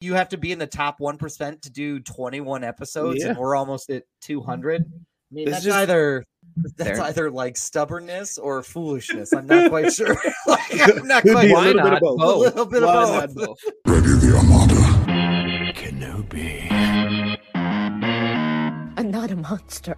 you have to be in the top one percent to do 21 episodes, and we're almost at 200. I mean, It's that's just- either that's Fair. either like stubbornness or foolishness. I'm not quite sure. like, I'm not Could quite be a Why not of both. a little bit Why of both. both? Ready the Armada. I'm not a monster.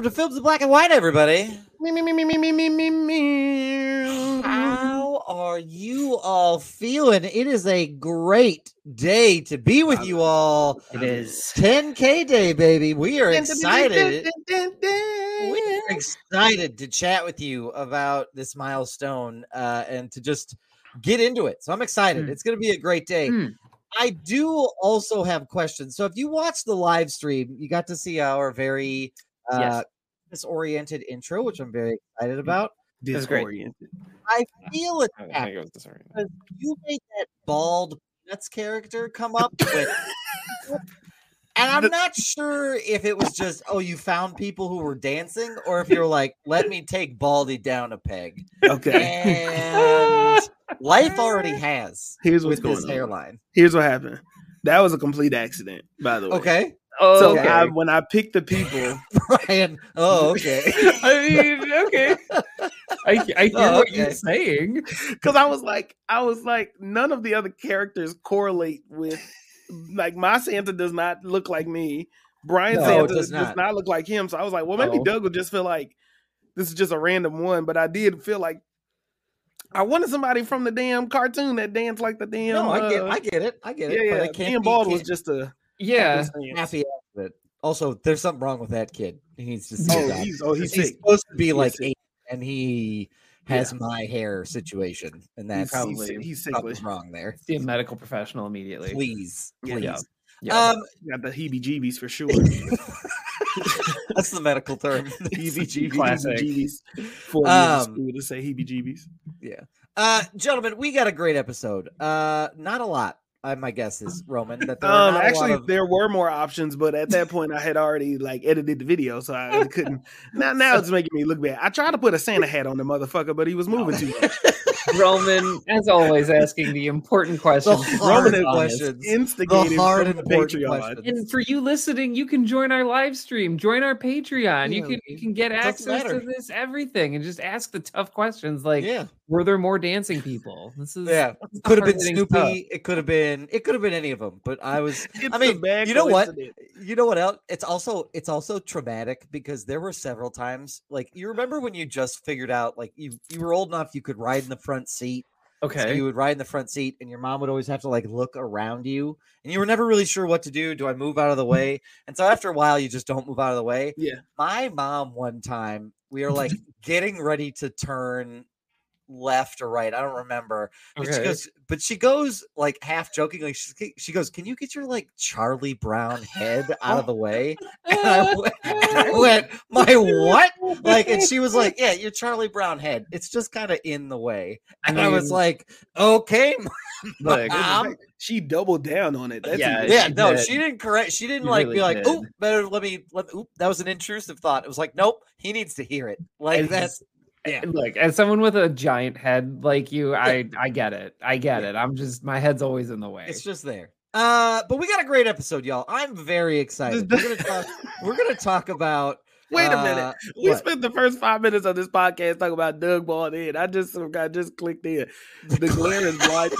welcome to Films of Black and White, everybody. Me, me, me, me, me, me, me, me. How are you all feeling? It is a great day to be with you all. It is 10K day, baby. We are excited. We're excited to chat with you about this milestone uh, and to just get into it. So I'm excited. Mm. It's going to be a great day. Mm. I do also have questions. So if you watched the live stream, you got to see our very uh, yes disoriented intro, which I'm very excited mm-hmm. about. was great. I feel I it because you made that bald nuts character come up with. And I'm not sure if it was just, oh, you found people who were dancing, or if you're like, let me take Baldy down a peg. Okay. And life already has Here's what's with going this on. hairline. Here's what happened. That was a complete accident, by the way. Okay. Oh, So okay. I, when I picked the people, Brian. Oh, okay. I mean, okay. I, I hear Oh, what okay. you're saying. because I was like, I was like, none of the other characters correlate with, like, my Santa does not look like me. Brian No, Santa does does not. not. look like him. So I was like, well, maybe Oh. Doug would just feel like this is just a random one. But I did feel like I wanted somebody from the damn cartoon that danced like the damn. No, I get, uh, I get it. I get yeah, it. yeah. Can't Ian Bald was just a Yeah. happy accident. Also, there's something wrong with that kid. He needs to see Oh, he's oh he's he's supposed to be He's like sick. eight, and he has my hair situation, and that's He's, probably- he's, sick- something's wrong there. See a medical professional immediately. Please, Yeah. please. Yeah. Yeah. Um, Got the heebie-jeebies for sure. that's the medical term. the EVG. Classic. Heebie-jeebies. Four years Um, to say heebie-jeebies. Uh, gentlemen, we got a great episode. Uh, not a lot. Uh, my guess is Roman that there Um, not actually, of. there were more options, but at that point, I had already like edited the video, so I couldn't. now, now it's making me look bad. I tried to put a Santa hat on the motherfucker, but he was moving too much. Roman, as always, asking the important The questions. hard Roman questions. Instigated hard from and the important Patreon. questions. And for you listening, you can join our live stream, join our Patreon. you can you can get access matter. to this everything and just ask the tough questions like yeah, were there more dancing people? This is yeah. this Could have been hard-hitting Snoopy. stuff. It could have been. It could have been any of them. But I was. It's I a mean, bad you know what? You know what else? It's also it's also traumatic because there were several times like you remember when you just figured out like you you were old enough you could ride in the front seat. So Okay. you would ride in the front seat and your mom would always have to like look around you and you were never really sure what to do. Do I move out of the mm-hmm. way? And so after a while you just don't move out of the way. Yeah. My mom one time we were like getting ready to turn left or right. I don't remember. But she goes, but she goes like half jokingly. She, she goes, "Can you get your like Charlie Brown head out of the way?" And I went, I went, "My what?" Like, and she was like, "Yeah, your Charlie Brown head. It's just kind of in the way." And I, was like, "Okay, mom." She doubled down on it. That's Yeah, yeah, she no, did. she didn't correct. She didn't She like really be like. "Oh, better let me let." Oop, that was an intrusive thought. It was like, "Nope, he needs to hear it." Like It's- that's yeah. look as someone with a giant head like you, I I get it. I get Yeah. it. I'm just my head's always in the way. It's just there. Uh, but we got a great episode, y'all. I'm very excited. We're gonna talk. we're gonna talk about. Wait a uh, minute. We what? spent the first five minutes of this podcast talking about Doug Bald in. I just I just clicked in. The glare is blind.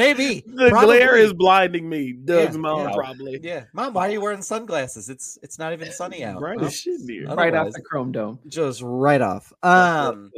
Maybe the glare is blinding me. Doug's Yeah, mom yeah. probably. Yeah, mom, why are you wearing sunglasses? It's it's not even sunny out. Bright Well, shit in right off the chrome dome. just right off. Um,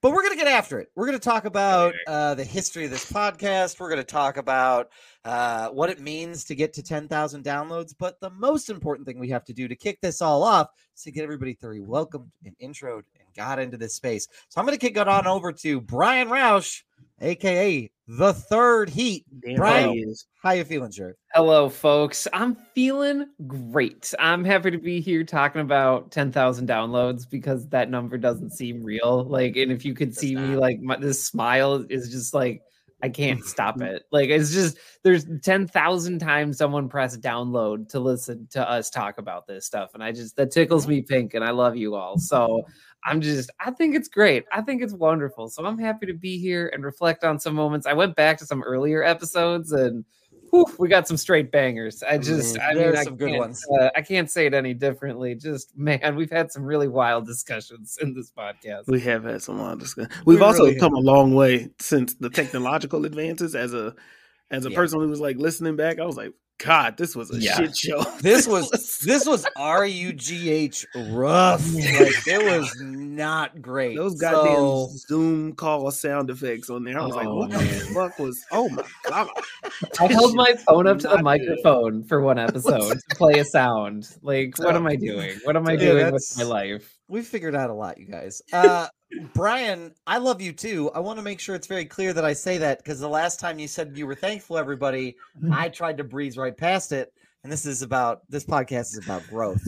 but we're gonna get after it. We're gonna talk about uh, the history of this podcast. We're gonna talk about uh, what it means to get to ten thousand downloads. But the most important thing we have to do to kick this all off is to get everybody thoroughly welcomed and introed and got into this space. So I'm gonna kick it on over to Brian Roush, aka the third heat. Damn Brian, right he how you feeling, sir? Hello, folks. I'm feeling great. I'm happy to be here talking about 10,000 downloads because that number doesn't seem real. Like, and if you could see me, like, my, this smile is just like, I can't stop it. Like, it's just, there's 10,000 times someone pressed download to listen to us talk about this stuff. And I just, that tickles me pink. And I love you all. So I'm just, I think it's great. I think it's wonderful. So I'm happy to be here and reflect on some moments. I went back to some earlier episodes and whew, we got some straight bangers. I just, I mean, I some good can't, ones. Uh, I can't say it any differently. Just, man, we've had some really wild discussions in this podcast. We have had some wild discussions. We've We also really have. come a long way since the technological advances. As a as a Yeah. person who was like listening back, I was like, God, this was a Yeah. shit show. This was this was R U G H rough. Like it was not great. those goddamn So- Zoom call sound effects on there. I was like, Oh, what the fuck was? Oh my god! I held my phone up to the Not good. microphone for one episode to play a sound. Like, what am I doing? What am I Yeah, doing with my life? We figured out a lot, you guys. Uh, Brian, I love you too. I want to make sure it's very clear that I say that because the last time you said you were thankful, everybody, I tried to breeze right past it. And this is about this podcast is about growth,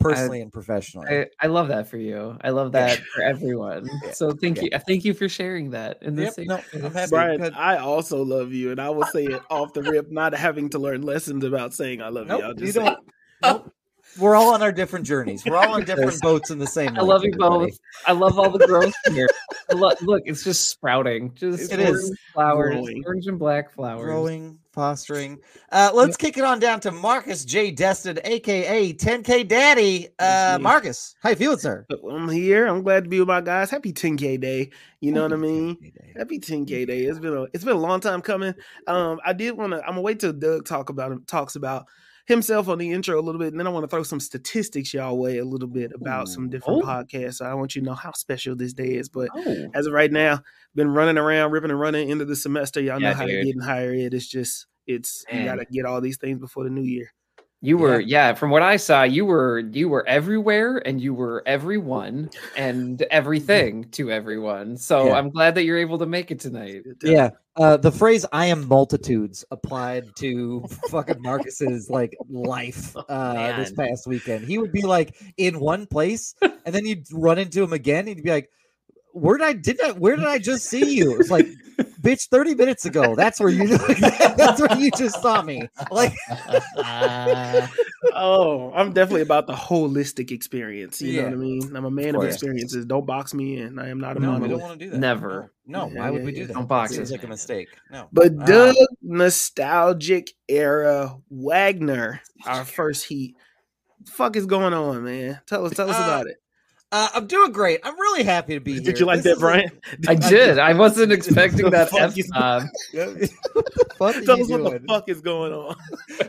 personally and professionally. I, I love that for you. I love that for everyone. Yeah. So thank Yeah. you. Thank you for sharing that in this. Yep, no, I'm happy. Brian, Good. I also love you, and I will say it off the rip, not having to learn lessons about saying I love you. I'll Nope, you say don't. Nope. We're all on our different journeys. We're all on different boats in the same. I love you everybody. both. I love all the growth here. I lo- look, it's just sprouting. Just it is flowers, Growing. orange and black flowers. growing, fostering. Uh, let's kick it on down to Marcus J. Destin, aka 10K Daddy. Uh, Marcus, how you feeling, sir? I'm here. I'm glad to be with my guys. Happy 10K day. You know what I mean? 10K Happy 10K day. It's been a it's been a long time coming. Um, I did want to. I'm gonna wait till Doug talk about him talks about himself on the intro a little bit, and then I want to throw some statistics y'all way a little bit about some different Oh. podcasts. So I want you to know how special this day is. But Oh, as of right now, been running around, ripping and running into the semester. Y'all know how dude. to get in higher ed. It's just it's you got to get all these things before the new year. You were yeah. From what I saw, you were you were everywhere, and you were everyone and everything to everyone. So Yeah. I'm glad that you're able to make it tonight. Yeah. Uh, the phrase "I am multitudes" applied to fucking Marcus's like life uh, this past weekend. He would be like in one place, and then you'd run into him again. And he'd be like, "Where did I did I where did I just see you?" It's like, "Bitch, thirty minutes ago. That's where you that's where you just saw me." Like, Oh, I'm definitely about the holistic experience. You know what I mean? I'm a man of course. experiences. Don't box me in. I am not a no, we don't want to do that. Never. No, Yeah, why would yeah, we do yeah. that? Don't box It seems like a mistake. No, But Uh, Doug nostalgic era Wagner, our first heat. Fuck is going on, man? Tell us, tell us Uh, about it. Uh, I'm doing great. I'm really happy to be here. Did you like This that, is a- Brian? I did. I wasn't expecting that Fuck F you. bomb. what the fuck Tell you us what the fuck is going on.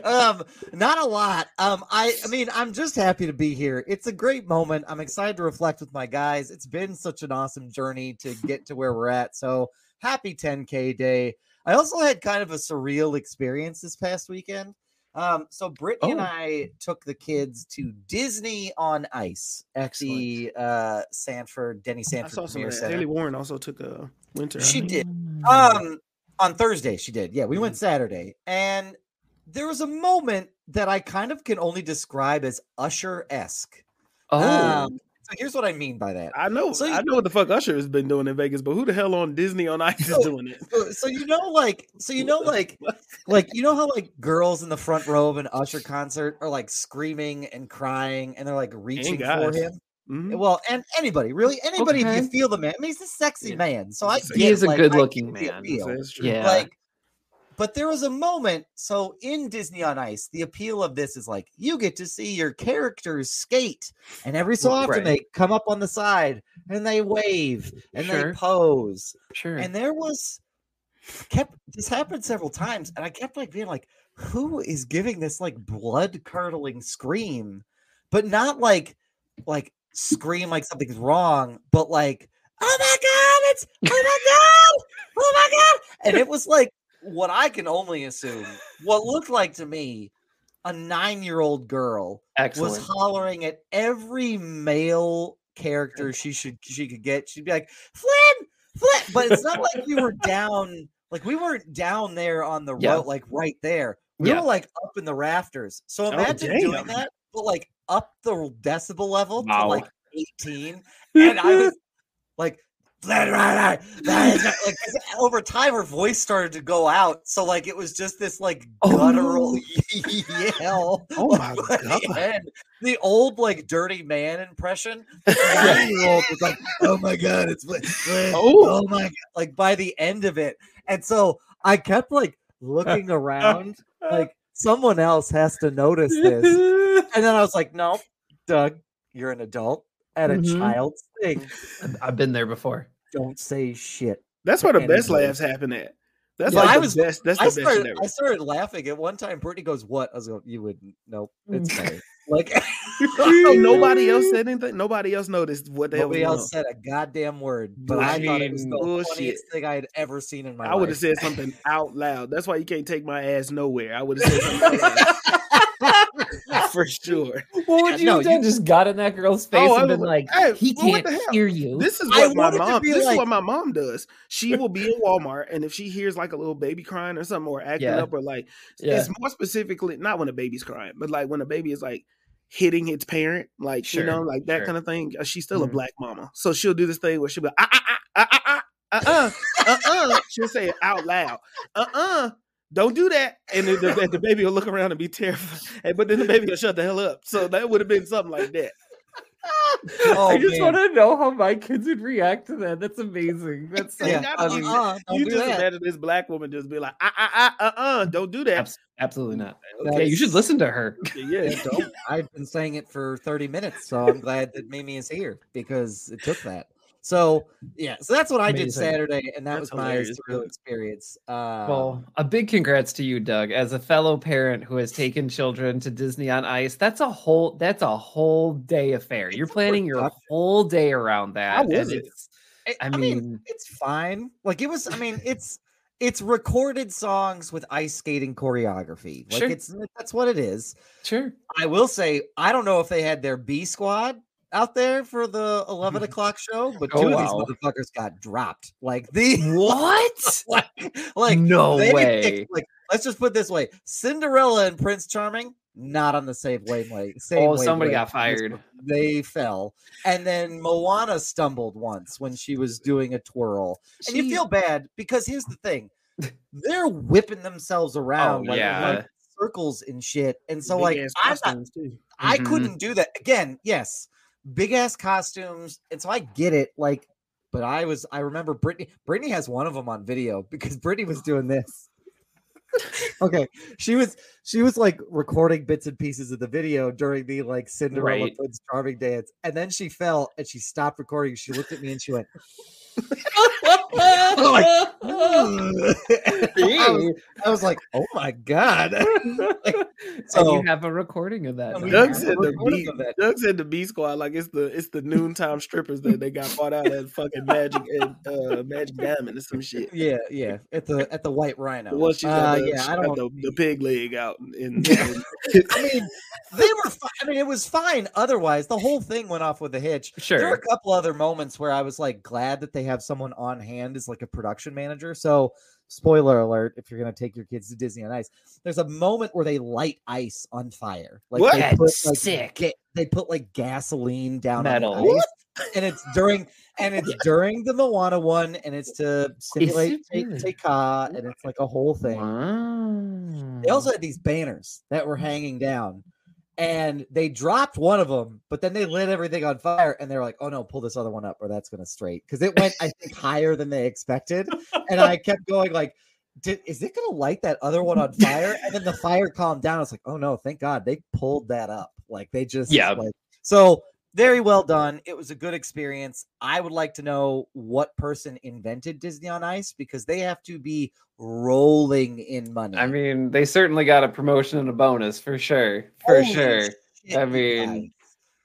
um not a lot um i i mean i'm just happy to be here it's a great moment i'm excited to reflect with my guys it's been such an awesome journey to get to where we're at so happy 10k day i also had kind of a surreal experience this past weekend um so brittany and Oh. i took the kids to disney on ice at the uh sanford denny I sanford saw some Premier of that. Center. Haley Warren also took a winter. She did. Um, on Thursday she did. Yeah, we went Saturday, and there was a moment that I kind of can only describe as Usher esque. Oh, Um, here's what I mean by that. I know, So you- I know what the fuck Usher has been doing in Vegas, but who the hell on Disney on Ice is doing it? So, so you know, like, so you know, like, like you know how like girls in the front row of an Usher concert are like screaming and crying, and they're like reaching for guys. him. Mhm. Well, and anybody, really, anybody, if Okay. you feel the man, I mean, he's a sexy Yeah. man, so I He get, is a like, good looking man. That's true. Yeah. like but there was a moment so in disney on ice the appeal of this is like you get to see your characters skate and every so often Right. they come up on the side and they wave and Sure. they pose sure. and there was kept this happened several times and i kept like being like who is giving this like blood curdling scream but not like like scream like something's wrong but like oh my god it's oh my god oh my god and it was like what i can only assume what looked like to me a nine-year-old girl Excellent. was hollering at every male character she should she could get. She'd be like, Flynn, Flynn, but it's not like we were down like we weren't down there on the Yeah. road, like right there. We Yeah. were like up in the rafters. So Oh, imagine doing that, but like up the decibel level Wow. to like 18. And I was like, Like 'cause over time her voice started to go out. So like it was just this like Oh, guttural yell. Oh my by the God. end. The old like dirty man impression. Nine-year-old was like, "Oh my god, it's lit, lit. Oh. oh my god!" Like by the end of it, and so I kept like looking around, like someone else has to notice this, and then I was like, "No, Doug, you're an adult at a Mhm. child's thing. I've been there before. Don't say shit." That's where the best laughs happen at. That's Yeah, like I the was- best. That's the I best shit started, ever. I started laughing at one time. Brittany goes, "What?" I was like, "You wouldn't. Nope, it's Mm. funny." Like nobody else said anything. Nobody else noticed what the hell was Nobody going else said a goddamn word, but I, thought it was the Bullshit. funniest thing I had ever seen in my on. life. I would have said something out loud. That's why you can't take my ass nowhere. I would have said something out loud. For sure. What would you no, have done? Just got in that girl's face Oh, and been like, like, hey, he well, can't hear you. This is I what my mom. be This is what my mom does. She will be in Walmart, and if she hears like a little baby crying or something, or acting Yeah. up, or like Yeah. it's more specifically not when a baby's crying, but like when a baby is like hitting its parent, like Sure, you know, like that sure. kind of thing. uh, She's still a Mhm. black mama, so she'll do this thing where she'll be like, ah ah ah ah ah ah uh uh uh uh. She'll say it out loud, uh uh. Don't do that, and then the, the baby will look around and be terrified. And, but then the baby will shut the hell up. So that would have been something like that. Oh, I just man. want to know how my kids would react to that. That's amazing. That's so Yeah. Yeah. funny. Uh-uh, you just that. imagine this black woman just be like, ah, ah, uh, uh, don't do that. Abs- absolutely not. That's- Yeah, you should listen to her. Yeah, Yeah, don't. I've been saying it for 30 minutes, so I'm glad that Mimi is here because it took that. So yeah, so that's what I did Saturday, and that That's was my hilarious, surreal experience. Uh, Well, a big congrats to you, Doug, as a fellow parent who has taken children to Disney on Ice. That's a whole that's a whole day affair. You're planning your whole day around that. How was it? I, I I mean, mean- it's fine. Like it was. I mean, it's it's recorded songs with ice skating choreography. Like Sure. it's that's what it is. Sure. I will say, I don't know if they had their B squad out there for the 11 mm-hmm. o'clock show, but oh, two Oh, of wow. these motherfuckers got dropped. Like the What? like, like no way. picked- like let's just put it this way: Cinderella and Prince Charming not on the same wavelength. Same Oh, somebody got fired. They fell, and then Moana stumbled once when she was doing a twirl, and you feel bad because here's the thing: they're whipping themselves oh, around like, Oh, yeah. like circles and shit, and so Big like costumes, too. I mm-hmm. couldn't do that again. Yes, big ass costumes, and so I get it. Like, but I was I remember Brittany. Brittany has one of them on video because Brittany was doing this. okay, she was she was like recording bits and pieces of the video during the like Cinderella Right. Prince Charming dance, and then she fell and she stopped recording. She looked at me and she went. I, was, I was like, "Oh my god!" and so you have a recording of that. And we. Doug said the B. of that. Doug said the B squad like it's the it's the noontime strippers that they got bought out at fucking Magic and uh, Magic Diamond or some shit. Yeah, yeah, at the at the White Rhino. The one she's Uh, the, yeah, she I don't. the, the pig leg out. In, Yeah. in- I mean, they were. Fi- I mean, it was fine. Otherwise, the whole thing went off with a hitch. Sure, There were a couple other moments where I was like glad that they have someone on hand as like a production manager. So, spoiler alert: if you're gonna take your kids to Disney on Ice, there's a moment where they light ice on fire. Like What? they put like sick. ga- they put like gasoline down Metal. and it's during and it's during the Moana one, and it's to simulate it really? And it's like a whole thing. Wow. They also had these banners that were hanging down, and they dropped one of them, but then they lit everything on fire, and they were like, "Oh no, pull this other one up, or that's gonna straight," because it went, I think, higher than they expected, and I kept going like. Did, is it gonna light that other one on fire? And then the fire calmed down. I was like, oh no, thank God they pulled that up. Like they just Yeah. like so very well done. It was a good experience. I would like to know what person invented Disney on Ice because they have to be rolling in money. I mean, they certainly got a promotion and a bonus for sure. For Holy sure. shit, I mean.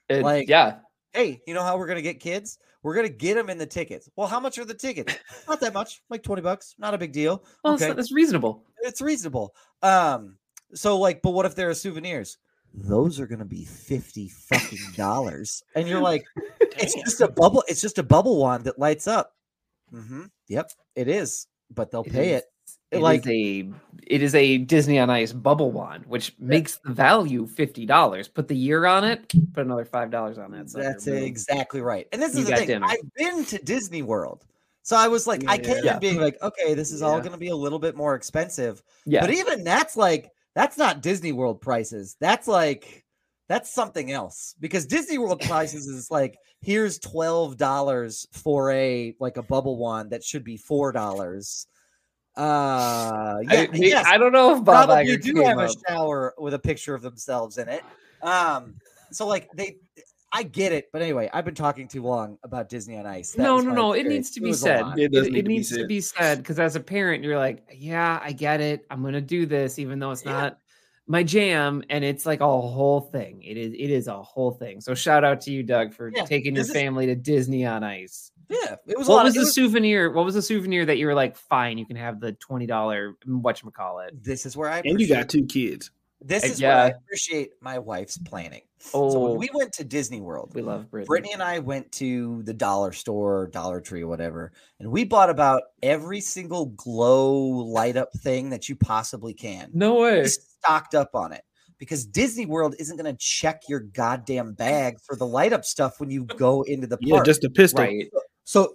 It- like- yeah. hey, you know how we're gonna get kids? We're gonna get them in the tickets. Well, how much are the tickets? Not that much, like 20 bucks. Not a big deal. Well, okay. it's, it's reasonable. It's reasonable. Um, so like, but what if there are souvenirs? Those are gonna be 50 fucking dollars. And you're like, it's just a bubble, it's just a bubble wand that lights up. mm-hmm. Yep, it is. But they'll It pay is. it. It like is a it is a Disney on Ice bubble wand, which makes the value fifty dollars. Put the year on it, put another five dollars on that. sucker, That's boom. exactly right. And this You is the thing. dinner. I've been to Disney World. So I was like, I came Yeah. in being like, okay, this is all going to be a little bit more expensive. Yeah, But even that's like, that's not Disney World prices. That's like, that's something else because Disney World prices is like, here's $12 for a, like a bubble wand that should be $4. Uh, yeah, I, yes, I don't know if Bob probably Iger do have a shower with a picture of themselves in it. Um, so like they, I get it, but anyway, I've been talking too long about Disney on Ice. That no, no, no. It needs to be was a said. It It, does it need to be needs to be said because as a parent, you're like, yeah, I get it. I'm gonna do this, even though it's Yeah. not my jam, and it's like a whole thing. It is. It is a whole thing. So shout out to you, Doug, for Yeah, taking your this is- family to Disney on Ice. Yeah, it was a What lot. was of, the was- souvenir? What was the souvenir that you were like, fine, you can have the twenty dollar what call it? This is where I And you got two kids. This is where I appreciate my wife's planning. So Oh, when we went to Disney World, we love Brittany. Brittany and I went to the dollar store, Dollar Tree, whatever, and we bought about every single glow light up thing that you possibly can. No way. We stocked up on it because Disney World isn't going to check your goddamn bag for the light up stuff when you go into the park. Yeah, just a pistol. Right. so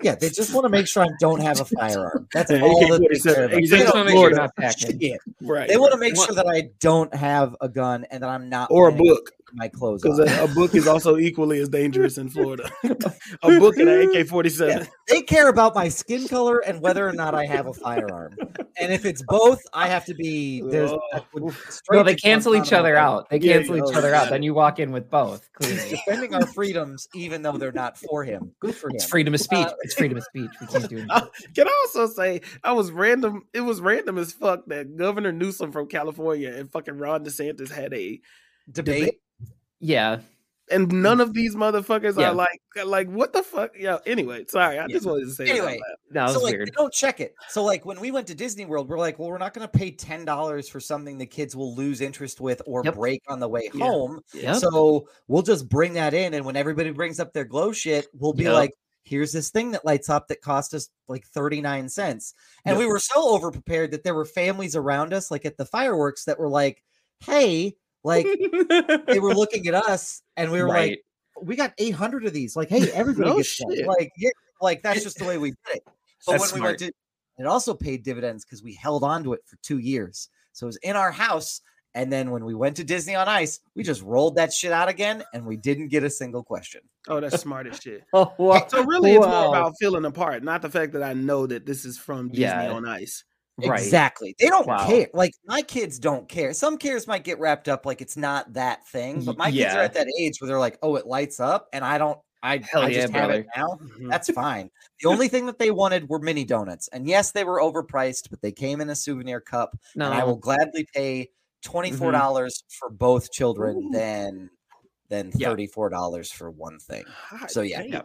yeah, they just want to make sure I don't have a firearm. That's Yeah, all that they care about. They want to make sure you're not a packing. shit. Right. They want to make sure that I don't have a gun and that I'm not or a book. Taking my clothes Because a, a book is also equally as dangerous in Florida. a book and an AK 47. Yeah, they care about my skin color and whether or not I have a firearm. And if it's both, I have to be there's that would straight Well, they cancel each other out. They cancel yeah. each other out. Then you walk in with both. Clearly, Bay. defending our freedoms, even though they're not for him. Good for him. it's freedom of speech. Uh, it's freedom of speech. We can't do it. Uh, Can I also say I was random? It was random as fuck that Governor Newsom from California and fucking Ron DeSantis had a Debate. Yeah. and mm. none of these motherfuckers Yeah. are like like what the fuck? Yeah. Anyway, sorry, I Yeah. just wanted to say Anyway, that. That was so like weird. they don't check it. So like when we went to Disney World, we're like, well, we're not going to pay ten dollars for something the kids will lose interest with or Yep. break on the way Yeah. home. Yep. So we'll just bring that in, and when everybody brings up their glow shit, we'll be Yep. like, "Here's this thing that lights up that cost us like thirty nine cents," and Yep. we were so overprepared that there were families around us, like at the fireworks, that were like, "Hey." Like they were looking at us, and we were like, "We got eight hundred of these." Like, hey, everybody No gets one. shit. Like, yeah, like that's just the way we did it. But That's when we went to, it also paid dividends because we held on to it for two years. So it was in our house. And then when we went to Disney on Ice, we just rolled that shit out again and we didn't get a single question. Oh, that's smart as shit. Oh, wow. So really, it's Wow. more about feeling apart, not the fact that I know that this is from Disney Yeah. on Ice. Right. Exactly. They don't Wow. care. Like my kids don't care. Some cares might get wrapped up like it's not that thing, but my kids are at that age where they're like, oh, it lights up and I don't, I, Hell I yeah, just have it now. Mhm. That's fine. The only thing that they wanted were mini donuts. And yes, they were overpriced, but they came in a souvenir cup. No. and I will gladly pay twenty four dollars for both children than than thirty four dollars for one thing. Hot So, yeah.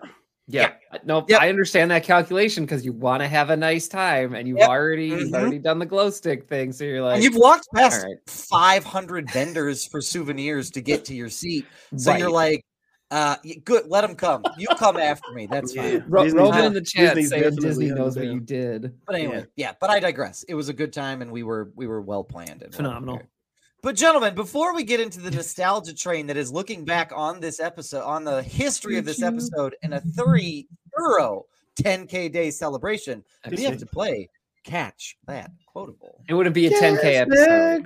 Damn. Yeah. No, Yep. I understand that calculation because you want to have a nice time and you've Yep. already you've Mhm. already done the glow stick thing. So you're like and you've walked past all right. five hundred vendors for souvenirs to get to your seat, so you're like, uh, good, let them come. You come after me. That's fine. Yeah. Ro- Roman in the chat Disney's saying Disney knows what you did. But anyway, yeah. But I digress. It was a good time, and we were we were well planned and well Phenomenal. prepared. But gentlemen, before we get into the nostalgia train that is looking back on this episode, on the history of this episode, and a three thorough 10k day celebration, we have to play catch that quotable. It wouldn't be a 10k episode. Silky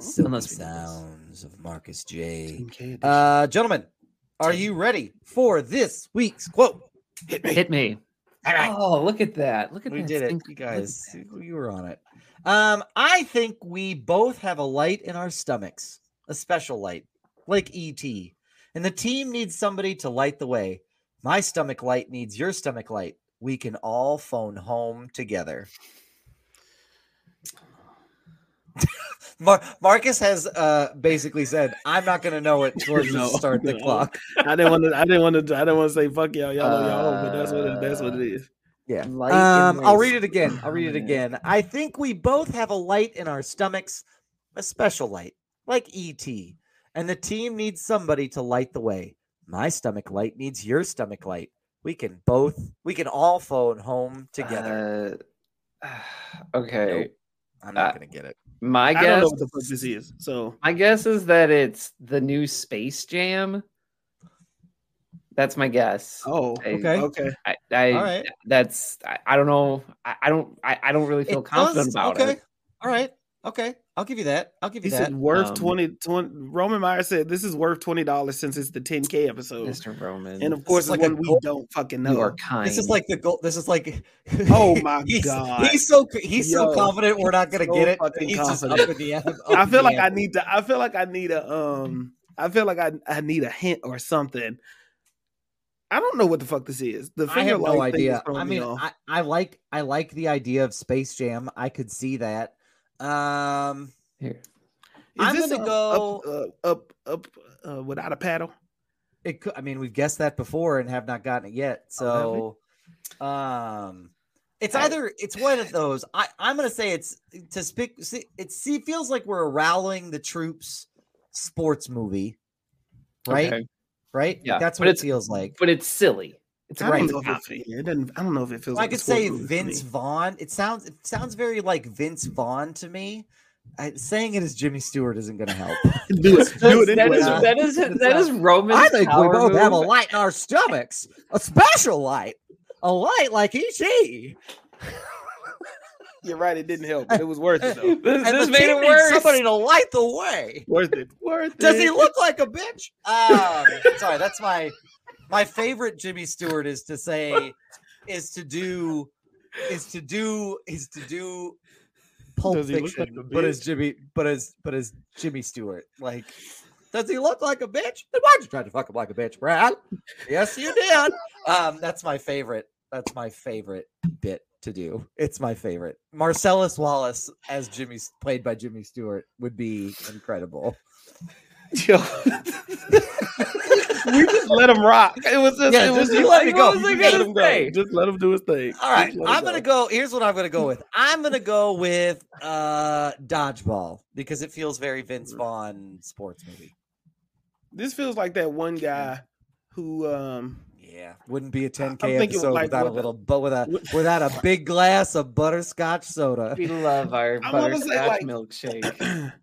Unless we do this. sounds of Marcus J. Uh, gentlemen, are you ready for this week's quote? hit me. Hit me. Right. Oh, look at that. Look at we that. did it, you guys. You were on it. Um, I think we both have a light in our stomachs, a special light, like ET. And the team needs somebody to light the way. My stomach light needs your stomach light. We can all phone home together. Mar- Marcus has uh, basically said, "I'm not going to know it towards No, the start the clock." I didn't want to. I didn't want to. I didn't want to say fuck y'all. Y'all know y'all own, but that's what. It, that's what it is. Yeah. Light Um, I'll read it again. I'll read it stomach. again. I think we both have a light in our stomachs, a special light, like ET. And the team needs somebody to light the way. My stomach light needs your stomach light. we can both we can all phone home together. Uh, okay. Nope. I'm not uh, gonna get it. My I don't guess know what the fuck this is. So my guess is that it's the new Space Jam. That's my guess. oh I- Okay. okay. I, I All right. that's I, I don't know. I, I don't I, I don't really feel It confident does- about okay. it. All right. Okay. I'll give you that. I'll give He you that. said worth Um, 20, 20 Roman Myers said this is worth twenty dollars since it's the 10k episode. Mr. Roman. And of course is it's like one we gold- don't fucking you know. are kind. This is like the goal. This is like. Oh my he's, God. He's so he's so confident we're not gonna so get it. fucking He's just up in the up I feel the like I need to I feel like I need a um I feel like I I need a hint or something. I don't know what the fuck this is. The I have no light thing is idea. I mean, off. I, I like I like the idea of Space Jam. I could see that. Um, Here. Is I'm this gonna a go- up uh, up up uh, without a paddle. it could. I mean, we've guessed that before and have not gotten it yet. Oh, So, um, it's I- either it's one of those. I I'm gonna say it's to speak. see, It see feels like we're a rallying the troops sports movie, right? Okay. Right. Yeah, that's but what it feels like. But it's silly. It's I right. don't know if it, it doesn't. I don't know if it feels. I like a could say Vince. Vaughn. It sounds it sounds very like Vince Vaughn to me. I, saying it as Jimmy Stewart isn't going to help. Do it. Do it That anyway. is Yeah. that is It's that not- is Roman. I think we power both have a light in our stomachs, a special light, a light like ET. You're right. It didn't help, it was worth it though. This, And this the made team it needs worse. Somebody to light the way. worth it. Worth Does it. he look like a bitch? Um, sorry, that's my my favorite Jimmy Stewart is to say is to do is to do is to do Pulp Does he look Fiction, like but as? Jimmy, but as but as Jimmy Stewart. Like, does he look like a bitch? Then why'd you try to fuck him like a bitch, Brad? yes, you did. Um, that's my favorite. That's my favorite bit to do. It's my favorite. Marcellus Wallace as Jimmy, played by Jimmy Stewart, would be incredible. Yo. we just let him rock. It was just, Yeah, it was just just let me like, go. was You let gotta him go. Just let him do his thing. All right, Just let him I'm gonna go. Here's what I'm gonna go with. I'm gonna go with uh dodgeball because it feels very Vince Vaughn sports movie. This feels like that one guy who um Yeah, wouldn't be a 10k I'm thinking episode like without a little, but with a without a big glass of butterscotch soda. We love our I wanna say, butterscotch like- milkshake.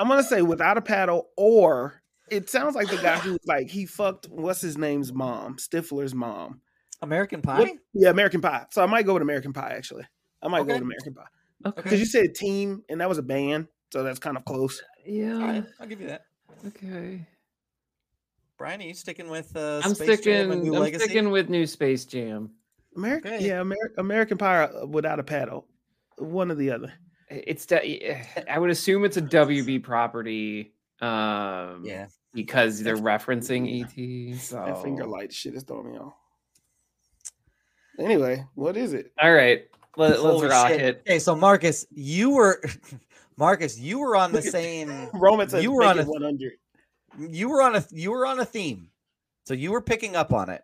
I'm gonna say without a paddle, or it sounds like the guy who like he fucked what's his name's mom, Stifler's mom. American Pie. What- yeah, American Pie. So I might go with American Pie actually. I might go with American Pie Okay. because you said team and that was a band, so that's kind of close. Yeah. All right, I'll give you that. Okay. Brian, are you sticking with uh, I'm Space Jam sticking. New I'm Legacy? sticking with New Space Jam. American, Okay. yeah, Amer- American Pie uh, without a paddle, one or the other. It's. de- I would assume it's a WB property. Um, Yeah, because they're referencing ET. So That finger light shit is throwing me off. Anyway, what is it? All right, let, let's rock shit. it. Okay, so Marcus, you were Marcus, you were on the same. Roman says You were on a- 100. You were on a you were on a theme, so you were picking up on it.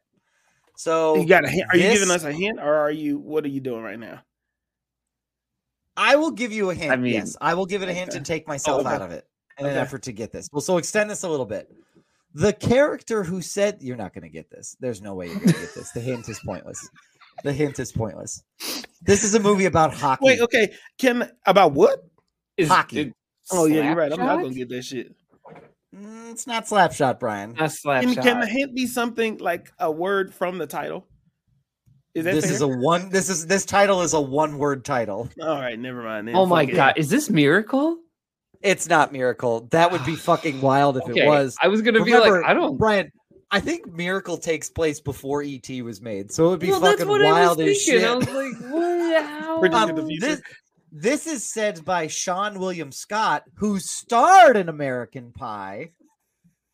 So You got a hint? Are you giving us a hint, or are you? What are you doing right now? I will give you a hint. I mean- yes, I will give it a hint Okay. and take myself okay. out of it in an effort to get this. Well, so extend this a little bit. The character who said you're not going to get this. There's no way you're going to get this. The hint is pointless. The hint is pointless. This is a movie about hockey. Wait, okay. Kim, about what? Is Hockey. it Oh yeah, you're right. I'm not gonna get that shit. Mm, it's not Slapshot, Brian. Not slap Can, shot. can the hint be something like a word from the title? Is that This fair? is a one. This is this title is a one word title. All right, never mind. then. oh my Fuck god, is this miracle? It's not Miracle. That would be fucking wild if Okay, it was. I was gonna Remember, be like, I don't. Brian, I think Miracle takes place before ET was made, so it would be Well, that's fucking what I wild was as shit. I was like, what? How? Predicting Um, the future. this, this is said by Seann William Scott, who starred in American Pie.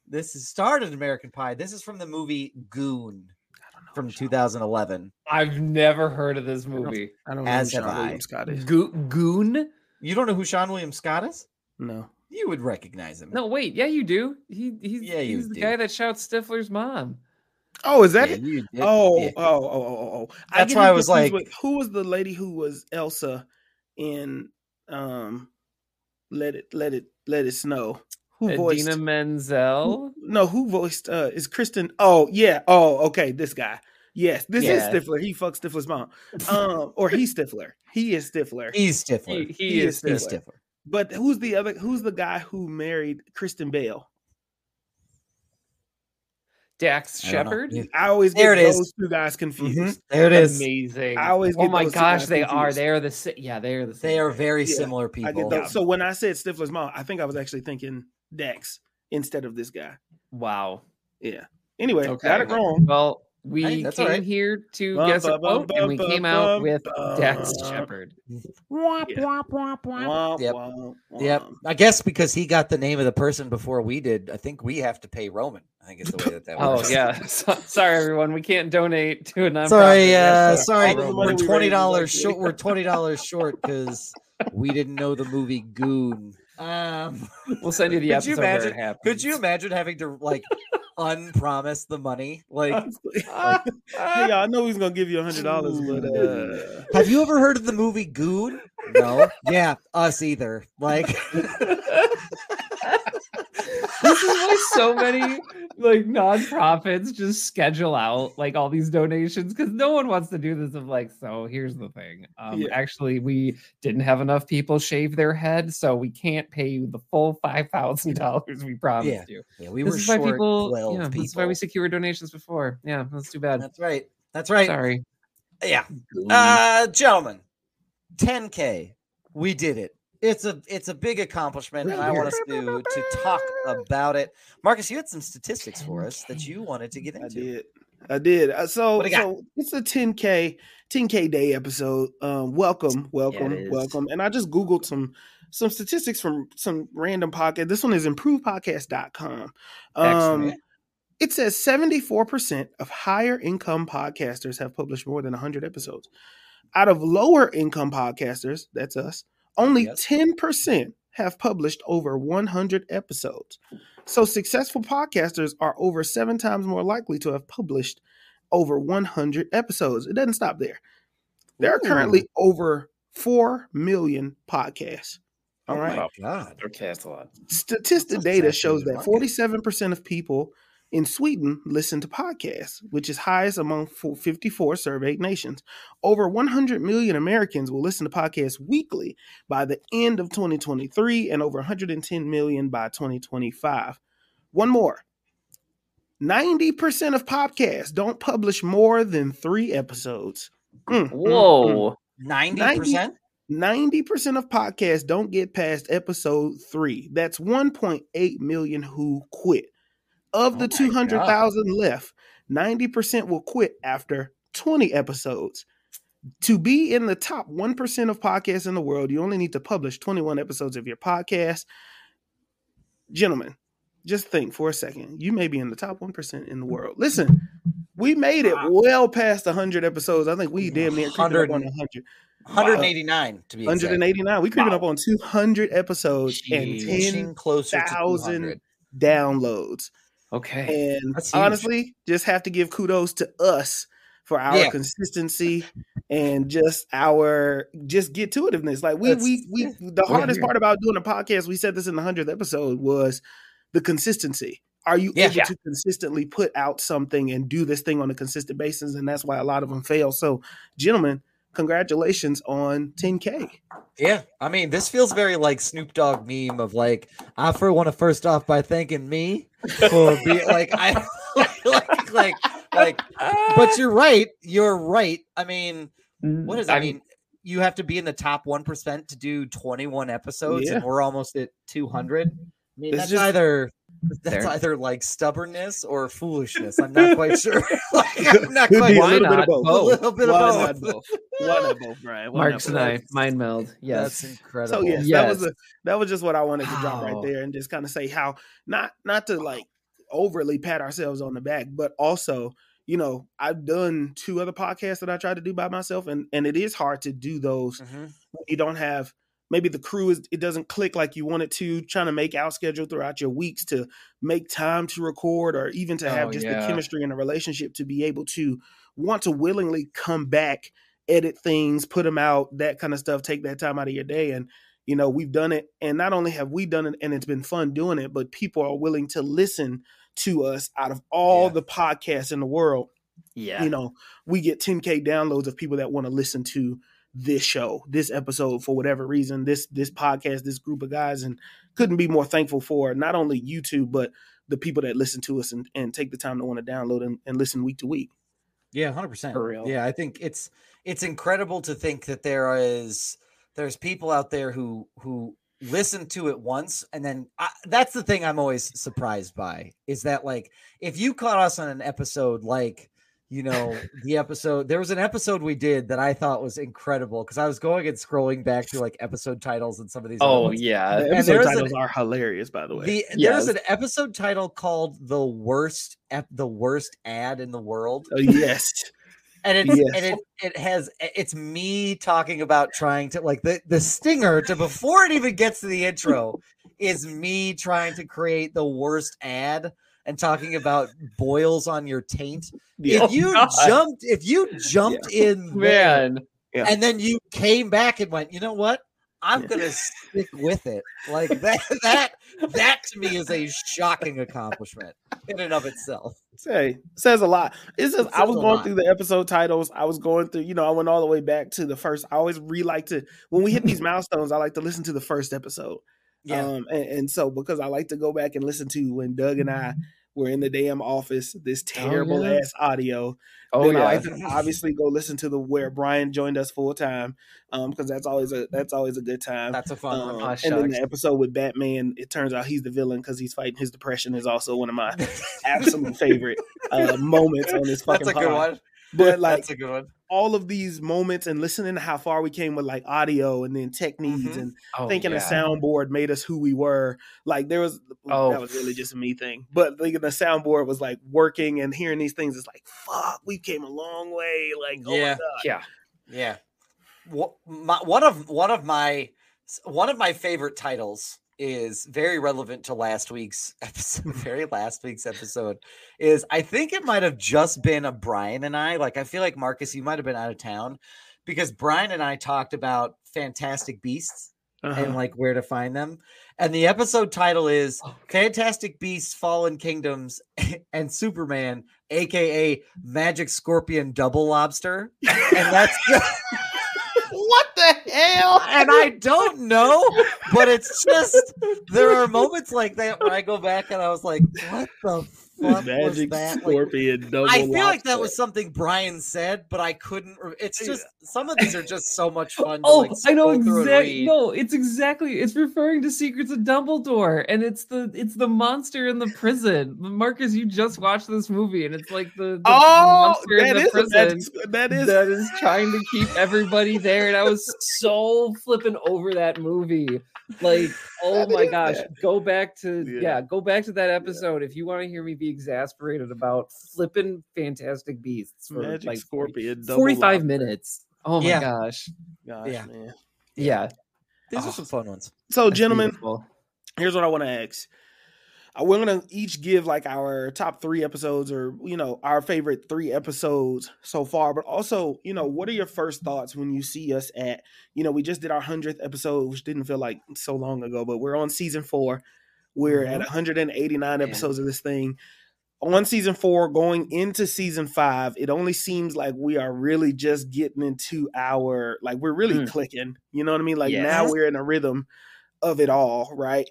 This is starred in American Pie. This is from the movie Goon from 2011. I've never heard of this movie. I don't know as who have Seann I. William Scott is. Go- Goon? You don't know who Seann William Scott is? No. You would recognize him. No, wait. Yeah, you do. He he's Yeah, he's the do. guy that shouts Stifler's mom. Oh, is that Yeah, it? you did. Oh, Yeah. oh, oh, oh, oh, oh. That's get why I was like- with- who was the lady who was Elsa in um Let It Let It Let It Snow? Who voiced Idina Menzel. No, who voiced uh is Kristen? Oh, yeah. Oh, okay, this guy. Yes, this Yeah. is Stifler. He fucks Stifler's mom. Um, or he's Stifler. He is Stifler. He's Stifler. He, he He is. is He's Stifler. Stifler. But who's the other? Who's the guy who married Kristen Bell? Dax I don't know. Shepard. Yeah. I always There get it is. those two guys confused. Mhm. There it is. Amazing. I always oh my those gosh, guys they are. They are the sa- yeah. They are the. Same. They are very Yeah, similar I get people. those. So when I said Stifler's mom, I think I was actually thinking Dax instead of this guy. Wow. Yeah. Anyway, Okay. got it wrong. Well, we Hey, came all right. here to Bum, guess a bum, bum, and we bum, came bum, out with bum. Dax Shepard. Womp, Yep. Yep. I guess because he got the name of the person before we did, I think we have to pay Roman. I think is the way that that was. Oh yeah. So, sorry, everyone. We can't donate to a nonprofit. Sorry, uh, Yes, sorry. all the money We're we raise is twenty dollars short. We're twenty dollars short because we didn't know the movie Goon. Um, We'll send you the Could episode you where imagine- it happens. could you imagine having to like unpromise the money? Like, Ah, Hey, I know he's gonna give you a hundred dollars, but uh, have you ever heard of the movie Goon? No. Yeah, us either. Like, this is why so many like nonprofits just schedule out like all these donations because no one wants to do this of like so here's the thing um Yeah. actually we didn't have enough people shave their head so we can't pay you the full five thousand dollars we promised you yeah, we this were is why short people twelve yeah people. this is why we secured donations before yeah that's too bad That's right. That's right. sorry Yeah. Uh, gentlemen, 10k. We did it. It's a it's a big accomplishment, and I want us to to talk about it. Marcus, you had some statistics for us that you wanted to get into. I into. did. I did. Uh, So, What do you got? so it's a 10k 10k day episode. Um, welcome, welcome, is. welcome. And I just googled some some statistics from some random podcast. This one is improvepodcast.com. Um, Excellent. it says 74% of higher income podcasters have published more than 100 episodes. Out of lower income podcasters, that's us, only Yes. 10% have published over 100 episodes. So successful podcasters are over seven times more likely to have published over 100 episodes. It doesn't stop there. There are Ooh. currently over 4 million podcasts. Oh All Oh right. my god. okay that's a lot Statistic That's data shows that 47% of people in Sweden listen to podcasts, which is highest among 54 surveyed nations. Over 100 million Americans will listen to podcasts weekly by the end of 2023 and over 110 million by 2025. One more. 90% of podcasts don't publish more than 3 episodes. Mm, mm, mm. whoa 90%? 90% of podcasts don't get past episode three. That's 1.8 million who quit. Of the Oh 200,000 left, 90% will quit after 20 episodes. To be in the top 1% of podcasts in the world, you only need to publish 21 episodes of your podcast. Gentlemen, just think for a second. You may be in the top 1% in the mm. world. Listen, we made it well past 100 episodes. I think we damn near creeping up on 100 100. 189 to be exact. 189. We creeping up on 200 episodes Jeez. and Inching closer to 10,000 200. downloads. Okay And honestly, just have to give kudos to us for our Yeah. consistency and just our just get to itiveness. Like we That's- we we the hardest part about doing a podcast, we said this in the 100th episode was the consistency. Are you Yeah. able Yeah. to consistently put out something and do this thing on a consistent basis? And that's why a lot of them fail. So, gentlemen, congratulations on 10K. Yeah, I mean, this feels very like Snoop Dogg meme of like, I for want to first off by thanking me for being like, I like, like, like, but you're right. You're right. I mean, mm, what does that I mean? You have to be in the top 1% to do 21 episodes, and we're almost at 200. I mean, It's that's just- either. That's Fair. either like stubbornness or foolishness. I'm not quite sure. like, I'm not quite be a Why little bit not of both. A both? little bit Why of both. both? Why not both, Brian? Why not Marks and? I mind meld yes That's incredible. So yes, that Yes. was a that was just what I wanted to drop right there and just kind of say how not not to like overly pat ourselves on the back, but also you know I've done two other podcasts that I tried to do by myself, and and it is hard to do those. Mhm. when You don't have maybe the crew is it doesn't click like you want it to. Trying to make out schedule throughout your weeks to make time to record or even to have Oh, just yeah. the chemistry in a relationship to be able to want to willingly come back edit things, put them out, that kind of stuff. Take that time out of your day. And, you know, we've done it. And not only have we done it and it's been fun doing it, but people are willing to listen to us out of all Yeah. the podcasts in the world. Yeah. You know, we get 10k downloads of people that want to listen to this show, this episode for whatever reason, this this podcast, this group of guys, and couldn't be more thankful for not only YouTube but the people that listen to us and, and take the time to want to download and, and listen week to week. Yeah, hundred percent. For real. Yeah, I think it's it's incredible to think that there is there's people out there who who listen to it once and then I, that's the thing I'm always surprised by is that like if you caught us on an episode like you know the episode there was an episode we did that I thought was incredible because I was going and scrolling back to like episode titles and some of these Oh ones. yeah. The and episode there's an- titles are hilarious, by the way. The, Yes. There's an episode title called "The Worst Ep- The Worst Ad in the World," Oh, yes. and it's Yes. and it it has it's me talking about trying to like the the stinger to before it even gets to the intro is me trying to create the worst ad and talking about boils on your taint. Yeah. If oh, you God. jumped, if you jumped in there Man. Yeah. and then you came back and went, you know what? I'm Yeah. gonna stick with it. Like that that that to me is a shocking accomplishment in and of itself. say says a lot. It's just It I was going lot. through the episode titles. I was going through, you know, I went all the way back to the first. I always re like to when we hit these milestones. I like to listen to the first episode. Um, and, and so because I like to go back and listen to when Doug and I were in the damn office, this terrible yeah. ass audio. Oh then I yeah. like to obviously go listen to the where Brian joined us full time. Um, because that's always a that's always a good time. that's a fun Um, one. Aw, and then the episode with Batman, it turns out he's the villain because he's fighting his depression is also one of my absolute favorite uh, moments on this fucking That's a good pod. one. But like That's a good one. all of these moments and listening to how far we came with like audio and then techniques Mhm. and Oh, thinking yeah. a soundboard made us who we were. Like there was Oh. that was really just a me thing. But thinking the soundboard was like working and hearing these things, it's like fuck, we came a long way. Like oh Yeah. Yeah. Yeah. Wha- my, one of one of my one of my favorite titles is very relevant to last week's episode, very last week's episode is I think it might have just been a Brian and I. Like I feel like Marcus, you might have been out of town because Brian and I talked about Fantastic Beasts and Uh-huh. like where to find them. And the episode title is Oh, Fantastic Beasts, Fallen Kingdoms, and Superman, aka Magic Scorpion Double Lobster. And that's what the hell? and I don't know, but it's just there are moments like that where I go back and I was like, what the fuck was Magic that? Like, Scorpion double. I feel like that lobster. was something Brian said, but I couldn't. re- It's just some of these are just so much fun. To Oh, like I know scroll through and exactly. No, it's exactly. It's referring to Secrets of Dumbledore, and it's the it's the monster in the prison. Marcus, you just watched this movie, and it's like the, the Oh, monster in that the is a prison magic, sc- that is that is trying to keep everybody there. And I was so flipping over that movie. Like, oh That my gosh, that. go back to Yeah. yeah. go back to that episode if you want to hear me be exasperated about flipping Fantastic Beasts for Magic like Scorpion. double 45 lobster. minutes. Oh my Yeah. gosh. Gosh, Yeah. man. Yeah. These Oh. are ah. some fun ones. So, that's gentlemen, beautiful. here's what I want to ask. We're gonna each give like our top three episodes, or you know, our favorite three episodes so far. But also, you know, what are your first thoughts when you see us at? You know, we just did our hundredth episode, which didn't feel like so long ago, but we're on season four. We're at 189 episodes of this thing. On season four, going into season five, it only seems like we are really just getting into our like we're really Mm. clicking. You know what I mean? Like Yes. now we're in a rhythm of it all, right?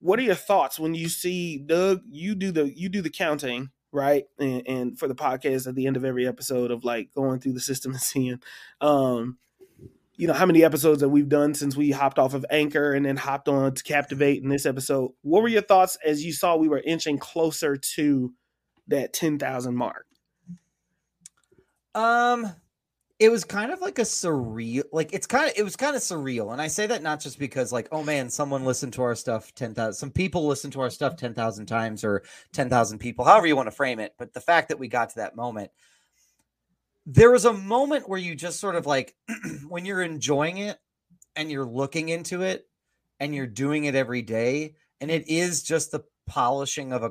What are your thoughts when you see Doug? You do the you do the counting, right? And, and for the podcast at the end of every episode of like going through the system and seeing, um, you know, how many episodes that we've done since we hopped off of Anchor and then hopped on to Captivate in this episode. What were your thoughts as you saw we were inching closer to that ten thousand mark? Um, it was kind of like a surreal, like it's kind of it was kind of surreal, and I say that not just because like oh man, someone listened to our stuff ten thousand, some people listened to our stuff ten thousand times or ten thousand people, however you want to frame it, but the fact that we got to that moment, there was a moment where you just sort of like when you're enjoying it and you're looking into it and you're doing it every day, and it is just the polishing of a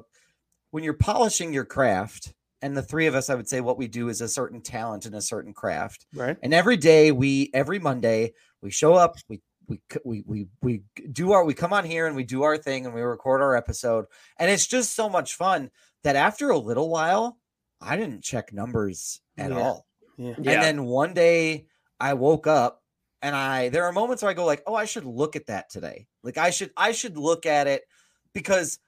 when you're polishing your craft and the three of us i would say what we do is a certain talent and a certain craft Right. and every day we every monday we show up we we we we we do our we come on here and we do our thing and we record our episode and it's just so much fun that after a little while I didn't check numbers at Yeah. all. Yeah. Yeah. And then one day I woke up and I there are moments where I go like, "Oh, I should look at that today." Like I should I should look at it because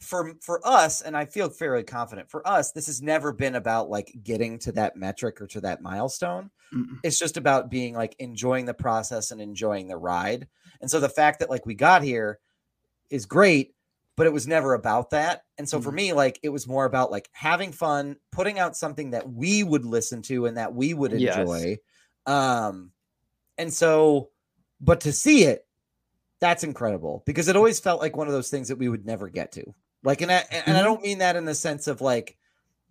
for for us and I feel fairly confident for us this has never been about like getting to that metric or to that milestone. Mm-mm. It's just about being like enjoying the process and enjoying the ride. And so the fact that like we got here is great, but it was never about that. And so for Mhm. me, like it was more about like having fun, putting out something that we would listen to and that we would Yes. enjoy. Um, and so, but to see it, that's incredible because it always felt like one of those things that we would never get to. Like, and I, and I Mhm. don't mean that in the sense of like,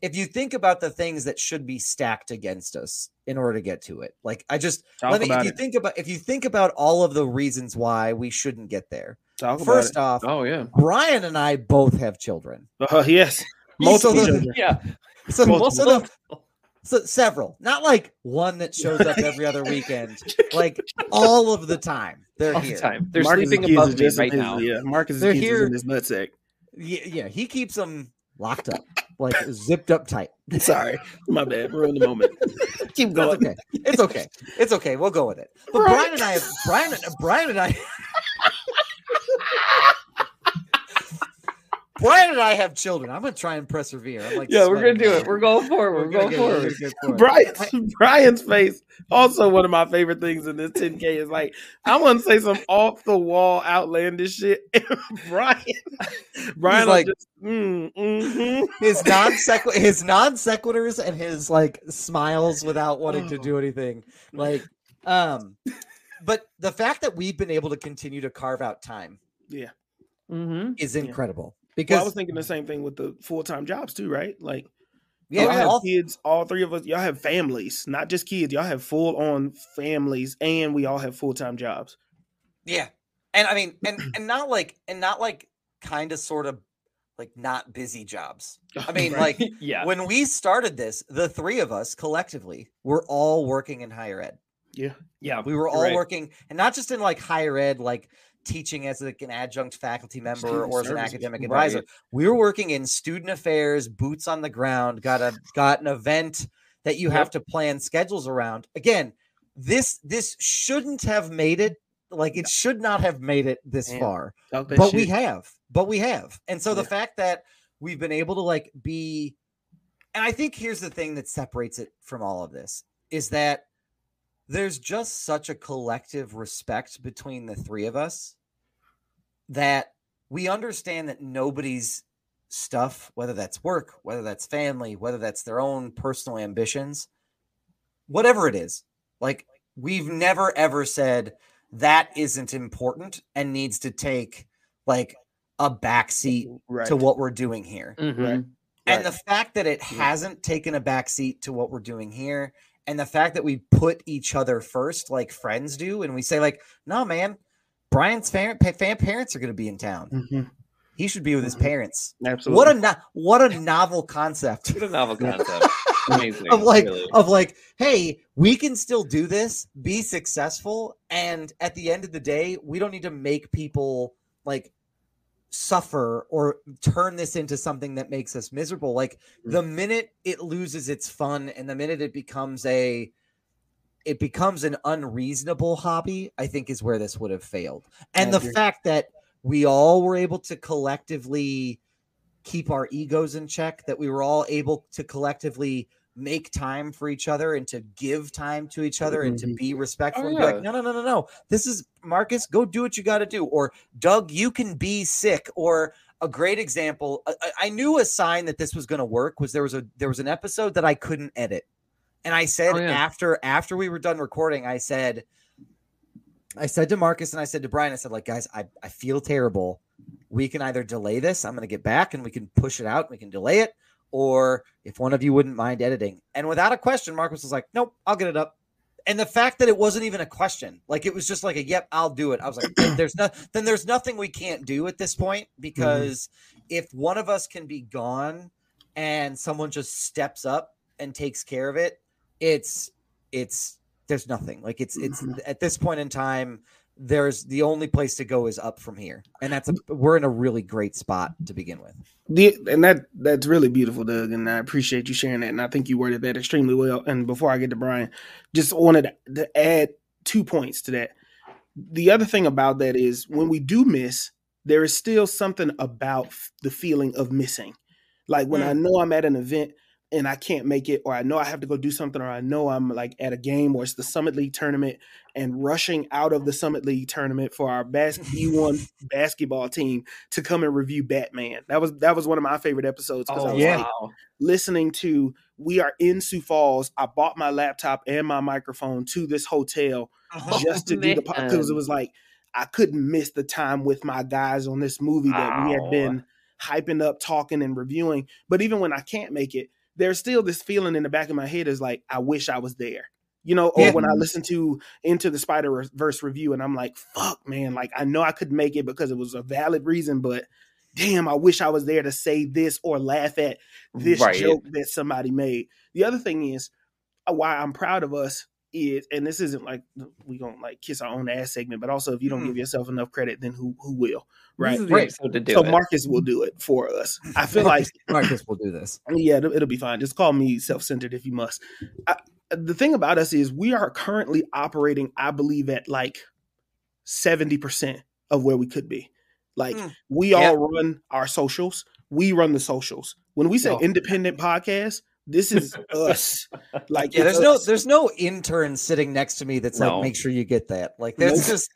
if you think about the things that should be stacked against us in order to get to it, like I just Talk let me, if you it. think about if you think about all of the reasons why we shouldn't get there. Talk First off, Oh yeah. Brian and I both have children. Uh, yes. Multiple the- children. Yeah. So, Multiple. so, the, so several, not like one that shows up every other weekend, like all of the time. They're All here. the time. They're Marcus's sleeping above me just in right his- now. Yeah, Marcus' They're kids is here- in his nutsack. Yeah, yeah, he keeps them locked up, like zipped up tight. Sorry, my bad. Ruined the moment. Keep That's going. okay. It's okay. It's okay. We'll go with it. But Right. Brian and I have Brian and Brian and I Brian and I have children. I'm gonna try and persevere. I'm like, Yeah, we're gonna do it. We're going forward. We're, gonna going get- we're forward. gonna forward. Brian, Brian's face. Also, one of my favorite things in this 10K is like, I want to say some off the wall, outlandish shit. Brian, Brian, like- like, just, mm, mhm. his non sequ- his non sequiturs and his like smiles without wanting to do anything. Like, um, but the fact that we've been able to continue to carve out time yeah. Mm-hmm. is Yeah. Incredible. Well, Because I was thinking the same thing with the full time jobs too, right? Like, yeah, y'all have all- kids. All three of us, y'all have families, not just kids. Y'all have full on families, and we all have full time jobs. Yeah. And I mean, and and not like and not like kind of sort of like not busy jobs. I mean, Right. like yeah. when we started this, the three of us collectively were all working in higher ed. yeah, yeah. We were all Right. working and not just in like higher ed, like teaching as like an adjunct faculty member Student or as an academic right. advisor. We were working in student affairs, boots on the ground, got a got an event that you have to plan schedules around. Again, this this shouldn't have made it like it should not have made it this Damn. far but we have but we have and so the fact that we've been able to like be and i think here's the thing that separates it from all of this is that there's just such a collective respect between the three of us that we understand that nobody's stuff whether that's work whether that's family whether that's their own personal ambitions whatever it is like we've never ever said that isn't important and needs to take like a backseat right. to what we're doing here. Mhm. Right. And the fact that it hasn't taken a backseat to what we're doing here, and the fact that we put each other first, like friends do, and we say, like, no, man, Brian's fan, pa- fan parents are going to be in town. Mhm. He should be with his Mhm. parents. Absolutely. What a no- what a novel concept What a novel concept. Amazing. of like really. of like, hey, we can still do this, be successful, and at the end of the day, we don't need to make people like suffer or turn this into something that makes us miserable. Like the mm. minute it loses its fun and the minute it becomes a it becomes an unreasonable hobby, I think is where this would have failed. And the fact that we all were able to collectively keep our egos in check, that we were all able to collectively make time for each other and to give time to each other and to Mhm. be respectful Oh, and be like, no, no, no, no, no. This is Marcus, go do what you got to do. Or Doug, you can be sick. Or a great example, I, I- I knew a sign that this was going to work was there was a there was an episode that I couldn't edit. And I said Oh, yeah. after after we were done recording, I said, I said to Marcus and I said to Brian, I said, like, guys, I, I feel terrible. We can either delay this, I'm gonna get back and we can push it out, we can delay it, or if one of you wouldn't mind editing. And without a question, Marcus was like, Nope, I'll get it up. And the fact that it wasn't even a question, like it was just like a yep, I'll do it. I was like, there's no then there's nothing we can't do at this point mm-hmm. because if one of us can be gone and someone just steps up and takes care of it, it's it's there's nothing. Like it's it's mm-hmm. at this point in time, there's the only place to go is up from here, and that's a, we're in a really great spot to begin with. The, and that that's really beautiful, Doug, and I appreciate you sharing that. And I think you worded that extremely well. And before I get to Brian, just wanted to add two points to that. The other thing about that is when we do miss, there is still something about the feeling of missing. Like when mm. I know I'm at an event and I can't make it, or I know I have to go do something, or I know I'm like at a game or it's the Summit League tournament and rushing out of the Summit League tournament for our bas- D1 basketball team to come and review Batman. That was that was one of my favorite episodes because oh, I was yeah. like listening to we are in Sioux Falls. I bought my laptop and my microphone to this hotel oh, just to man. do the podcast because it was like I couldn't miss the time with my guys on this movie that oh. we had been hyping up, talking, and reviewing. But even when I can't make it, there's still this feeling in the back of my head is like, I wish I was there. You know, or yeah. when I listen to Into the Spider Verse review and I'm like, fuck, man, like I know I could make it because it was a valid reason, but damn, I wish I was there to say this or laugh at this right. joke that somebody made. The other thing is uh, why I'm proud of us is, and this isn't like we gonna like kiss our own ass segment, but also if you don't mm. give yourself enough credit, then who who will? Right, right. So it. Marcus will do it for us. I feel like Marcus will do this. Yeah, it'll, it'll be fine. Just call me self centered if you must. I, the thing about us is we are currently operating, I believe, at like seventy percent of where we could be. Like mm. we all run our socials. We run the socials. When we say oh. independent podcast, this is us. Like yeah, there's us. no there's no intern sitting next to me that's no. like make sure you get that. Like that's nope. just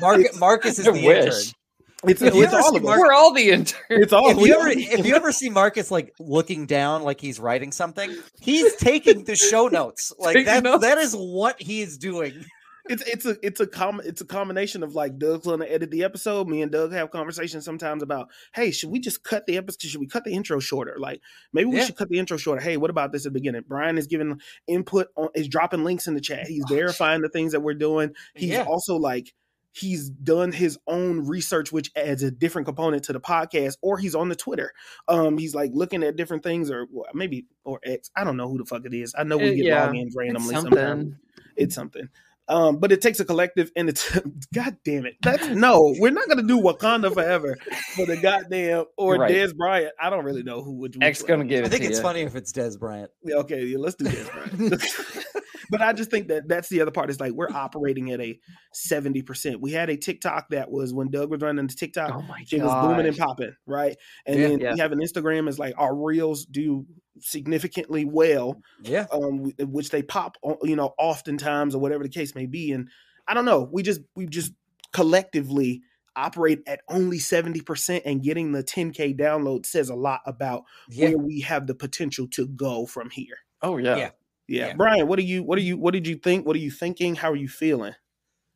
Marcus, Marcus is the wish. intern. It's, it's all of We're all the interns. It's all. If you ever if you ever see Marcus like looking down like he's writing something, he's taking the show notes. Like that. That is what he is doing it's it's a it's a com it's a combination of like Doug's gonna edit the episode. Me and Doug have conversations sometimes about, hey, should we just cut the episode? Should we cut the intro shorter? Like maybe we yeah. should cut the intro shorter. Hey, what about this at the beginning? Brian is giving input on is dropping links in the chat. He's verifying the things that we're doing. He's yeah. also like he's done his own research which adds a different component to the podcast or he's on the twitter um he's like looking at different things or maybe or x i don't know who the fuck it is i know we uh, get yeah, logins randomly sometimes it's something um, but it takes a collective, and it's God damn it. That's no, we're not gonna do Wakanda forever for the goddamn or right. Dez Bryant. I don't really know who would. X gonna give. It. I think it's you. funny if it's Dez Bryant. Yeah, okay, yeah, let's do Dez Bryant. but I just think that that's the other part. Is like we're operating at a seventy percent. We had a TikTok that was when Doug was running the TikTok. Oh my it was booming and popping, right? And yeah, then yeah. we have an Instagram. Is like our reels do significantly well. Yeah. Um, which they pop, you know, oftentimes or whatever the case may be. And I don't know. We just we just collectively operate at only 70% and getting the 10k download says a lot about yeah. where we have the potential to go from here. Oh yeah. yeah. Yeah. Yeah. Brian, what are you what are you what did you think? What are you thinking? How are you feeling?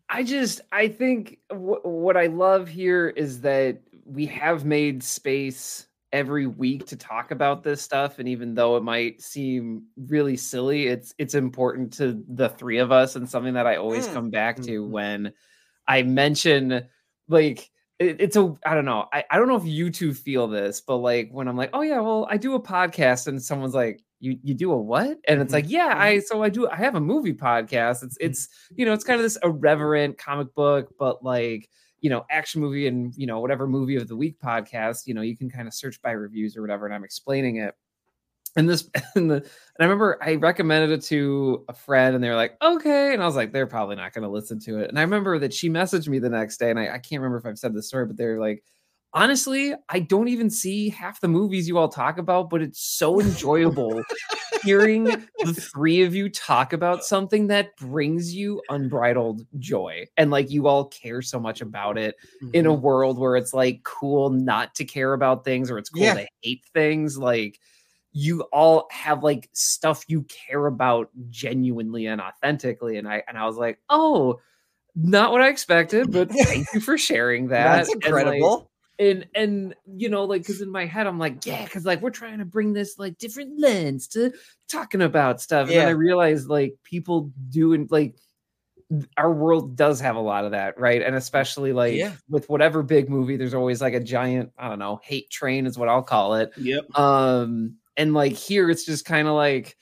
I just I think w- what I love here is that we have made space every week to talk about this stuff and even though it might seem really silly it's it's important to the three of us and something that i always mm. come back to mm-hmm. when i mention like it, it's a i don't know I, I don't know if you two feel this but like when i'm like oh yeah well i do a podcast and someone's like you you do a what and it's like yeah i mm-hmm. so i do i have a movie podcast it's it's you know it's kind of this irreverent comic book but like you know, action movie and, you know, whatever movie of the week podcast, you know, you can kind of search by reviews or whatever. And I'm explaining it. And this, and, the, and I remember I recommended it to a friend and they were like, okay. And I was like, they're probably not going to listen to it. And I remember that she messaged me the next day and I, I can't remember if I've said this story, but they're like, honestly, I don't even see half the movies you all talk about, but it's so enjoyable hearing the three of you talk about something that brings you unbridled joy. And like you all care so much about it mm-hmm. in a mm-hmm. world where it's like cool not to care about things or it's cool yeah. to hate things. Like you all have like stuff you care about genuinely and authentically. And I and I was like, oh, not what I expected, but thank you for sharing that. That's incredible and and you know like because in my head i'm like yeah because like we're trying to bring this like different lens to talking about stuff yeah. and then i realized like people do and like our world does have a lot of that right and especially like yeah. with whatever big movie there's always like a giant i don't know hate train is what i'll call it yep um and like here it's just kind of like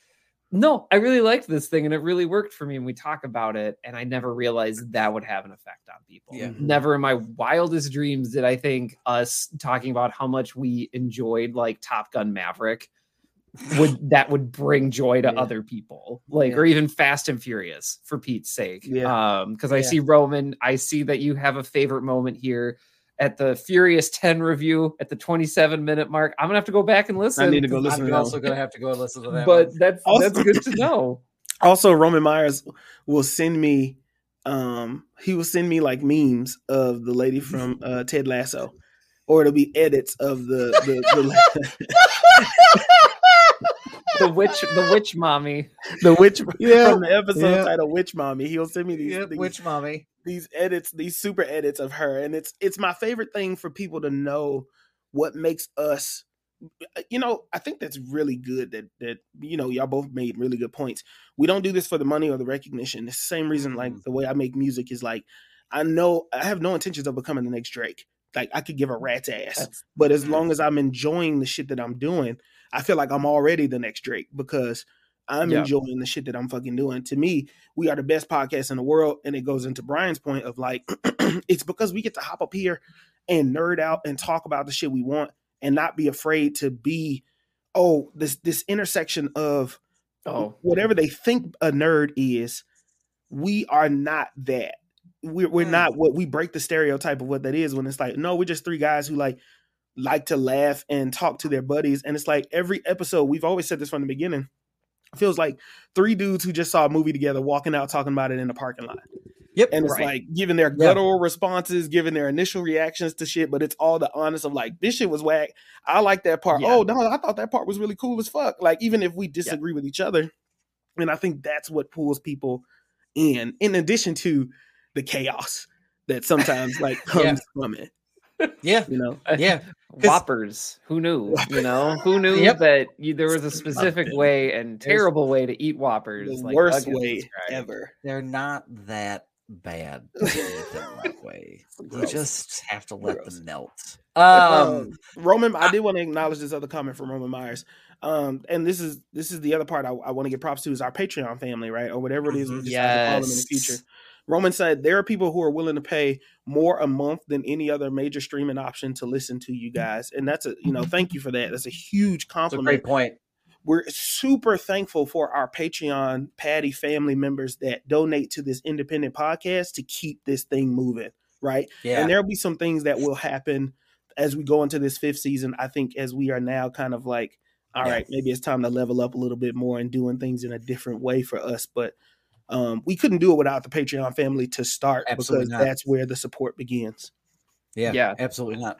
no, I really liked this thing and it really worked for me. And we talk about it, and I never realized that would have an effect on people. Yeah. Never in my wildest dreams did I think us talking about how much we enjoyed like Top Gun Maverick would that would bring joy to Yeah. other people, like Yeah. or even Fast and Furious for Pete's sake. Yeah. Um, because I Yeah. see Roman, I see that you have a favorite moment here. At the Furious 10 review at the 27 minute mark, I'm gonna have to go back and listen. I need to go listen I'm to also gonna have to go and listen to that. but one. that's Also- that's good to know. Also, Roman Myers will send me. Um, he will send me like memes of the lady from uh, Ted Lasso, or it'll be edits of the the, the, the witch the witch mommy the witch Yeah. from the episode Yeah. titled "Witch Mommy." He'll send me these Yep, these, witch mommy. These edits, these super edits of her, and it's it's my favorite thing for people to know what makes us. You know, I think that's really good. That that you know, y'all both made really good points. We don't do this for the money or the recognition. It's the same reason, like Mhm. the way I make music is like, I know I have no intentions of becoming the next Drake. Like I could give a rat's ass, That's- but as Mhm. long as I'm enjoying the shit that I'm doing, I feel like I'm already the next Drake because I'm Yeah. enjoying the shit that I'm fucking doing. To me, we are the best podcast in the world. And it goes into Brian's point of like, it's because we get to hop up here and nerd out and talk about the shit we want and not be afraid to be, oh, this this intersection of oh whatever they think a nerd is, we are not that. We're, we're Mm. not what we break the stereotype of what that is when it's like, no, we're just three guys who like like to laugh and talk to their buddies. And it's like every episode, we've always said this from the beginning, feels like three dudes who just saw a movie together walking out talking about it in the parking lot. Yep. And it's Right. like giving their Yeah. guttural responses, giving their initial reactions to shit, but it's all the honest of like, this shit was whack. I like that part. Yeah. Oh, no, I thought that part was really cool as fuck. Like, even if we disagree with each other. And I think that's what pulls people in, in addition to the chaos that sometimes like comes Yeah. from it. yeah. You know? Yeah. 'Cause- Whoppers. Who knew? You know, who knew Yep. that you, there was a specific way and terrible way to eat Whoppers. The like worst way described. ever. They're not that bad to eat them that way. You just have to let Gross. them melt. Um, Um, Roman, I did want to acknowledge this other comment from Roman Myers. Um, and this is this is the other part I, I want to give props to is our Patreon family, right, or whatever it is we decide to call them in the future. Roman said there are people who are willing to pay more a month than any other major streaming option to listen to you mm-hmm. guys, and that's a you know thank you for that. That's a huge that's a compliment. great point. We're super thankful for our Patreon Patty family members that donate to this independent podcast to keep this thing moving, right? Yeah. And there'll be some things that will happen as we go into this fifth season. I think as we are now kind of like, all right, maybe it's time to level up a little bit more and doing things in a different way for us. But um, we couldn't do it without the Patreon family to start Absolutely because not. that's where the support begins. yeah. Yeah. Absolutely not.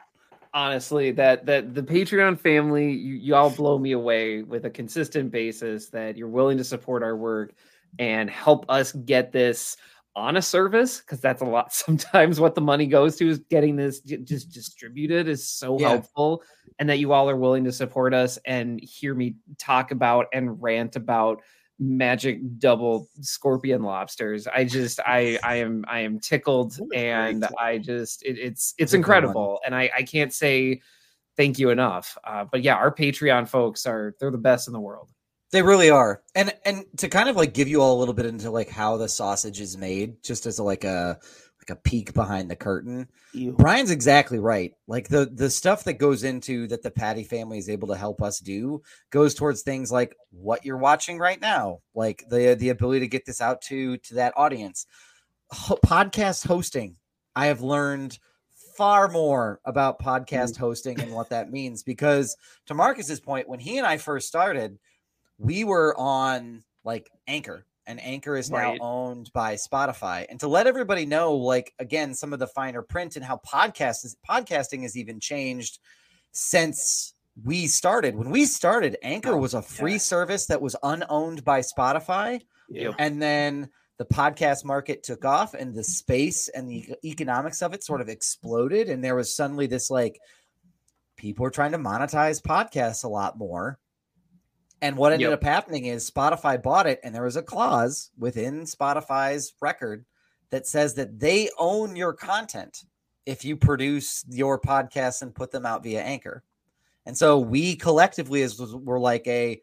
honestly that that the patreon family you, y'all blow me away with a consistent basis that you're willing to support our work and help us get this on a service because that's a lot sometimes what the money goes to is getting this just distributed is so Yeah. helpful and that you all are willing to support us and hear me talk about and rant about magic double scorpion lobsters i just i i am i am tickled That was very and i just it, it's it's a good one. incredible and i i can't say thank you enough uh, but yeah our patreon folks are they're the best in the world They really are. And and to kind of like give you all a little bit into like how the sausage is made, just as a, like a like a peek behind the curtain. You. Brian's exactly right. Like the the stuff that goes into that the Patty family is able to help us do goes towards things like what you're watching right now, like the the ability to get this out to to that audience. Ho- podcast hosting. I have learned far more about podcast mm. hosting and what that means because to Marcus's point, when he and I first started, we were on like Anchor, and Anchor is now Right. owned by Spotify. And to let everybody know, like again, some of the finer print and how podcast is podcasting has even changed since we started. When we started, Anchor Oh, was a free yeah. service that was unowned by Spotify. Yeah. And then the podcast market took off and the space and the economics of it sort of exploded. And there was suddenly this like, people are trying to monetize podcasts a lot more. And what ended Yep. up happening is Spotify bought it, and there was a clause within Spotify's record that says that they own your content if you produce your podcasts and put them out via Anchor. And so we collectively as were like a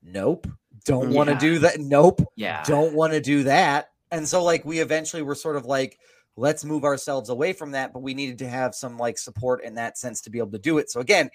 nope, don't want to Yeah. do that. Nope, Yeah. don't want to do that. And so, like, we eventually were sort of like, let's move ourselves away from that. But we needed to have some like support in that sense to be able to do it. So, again,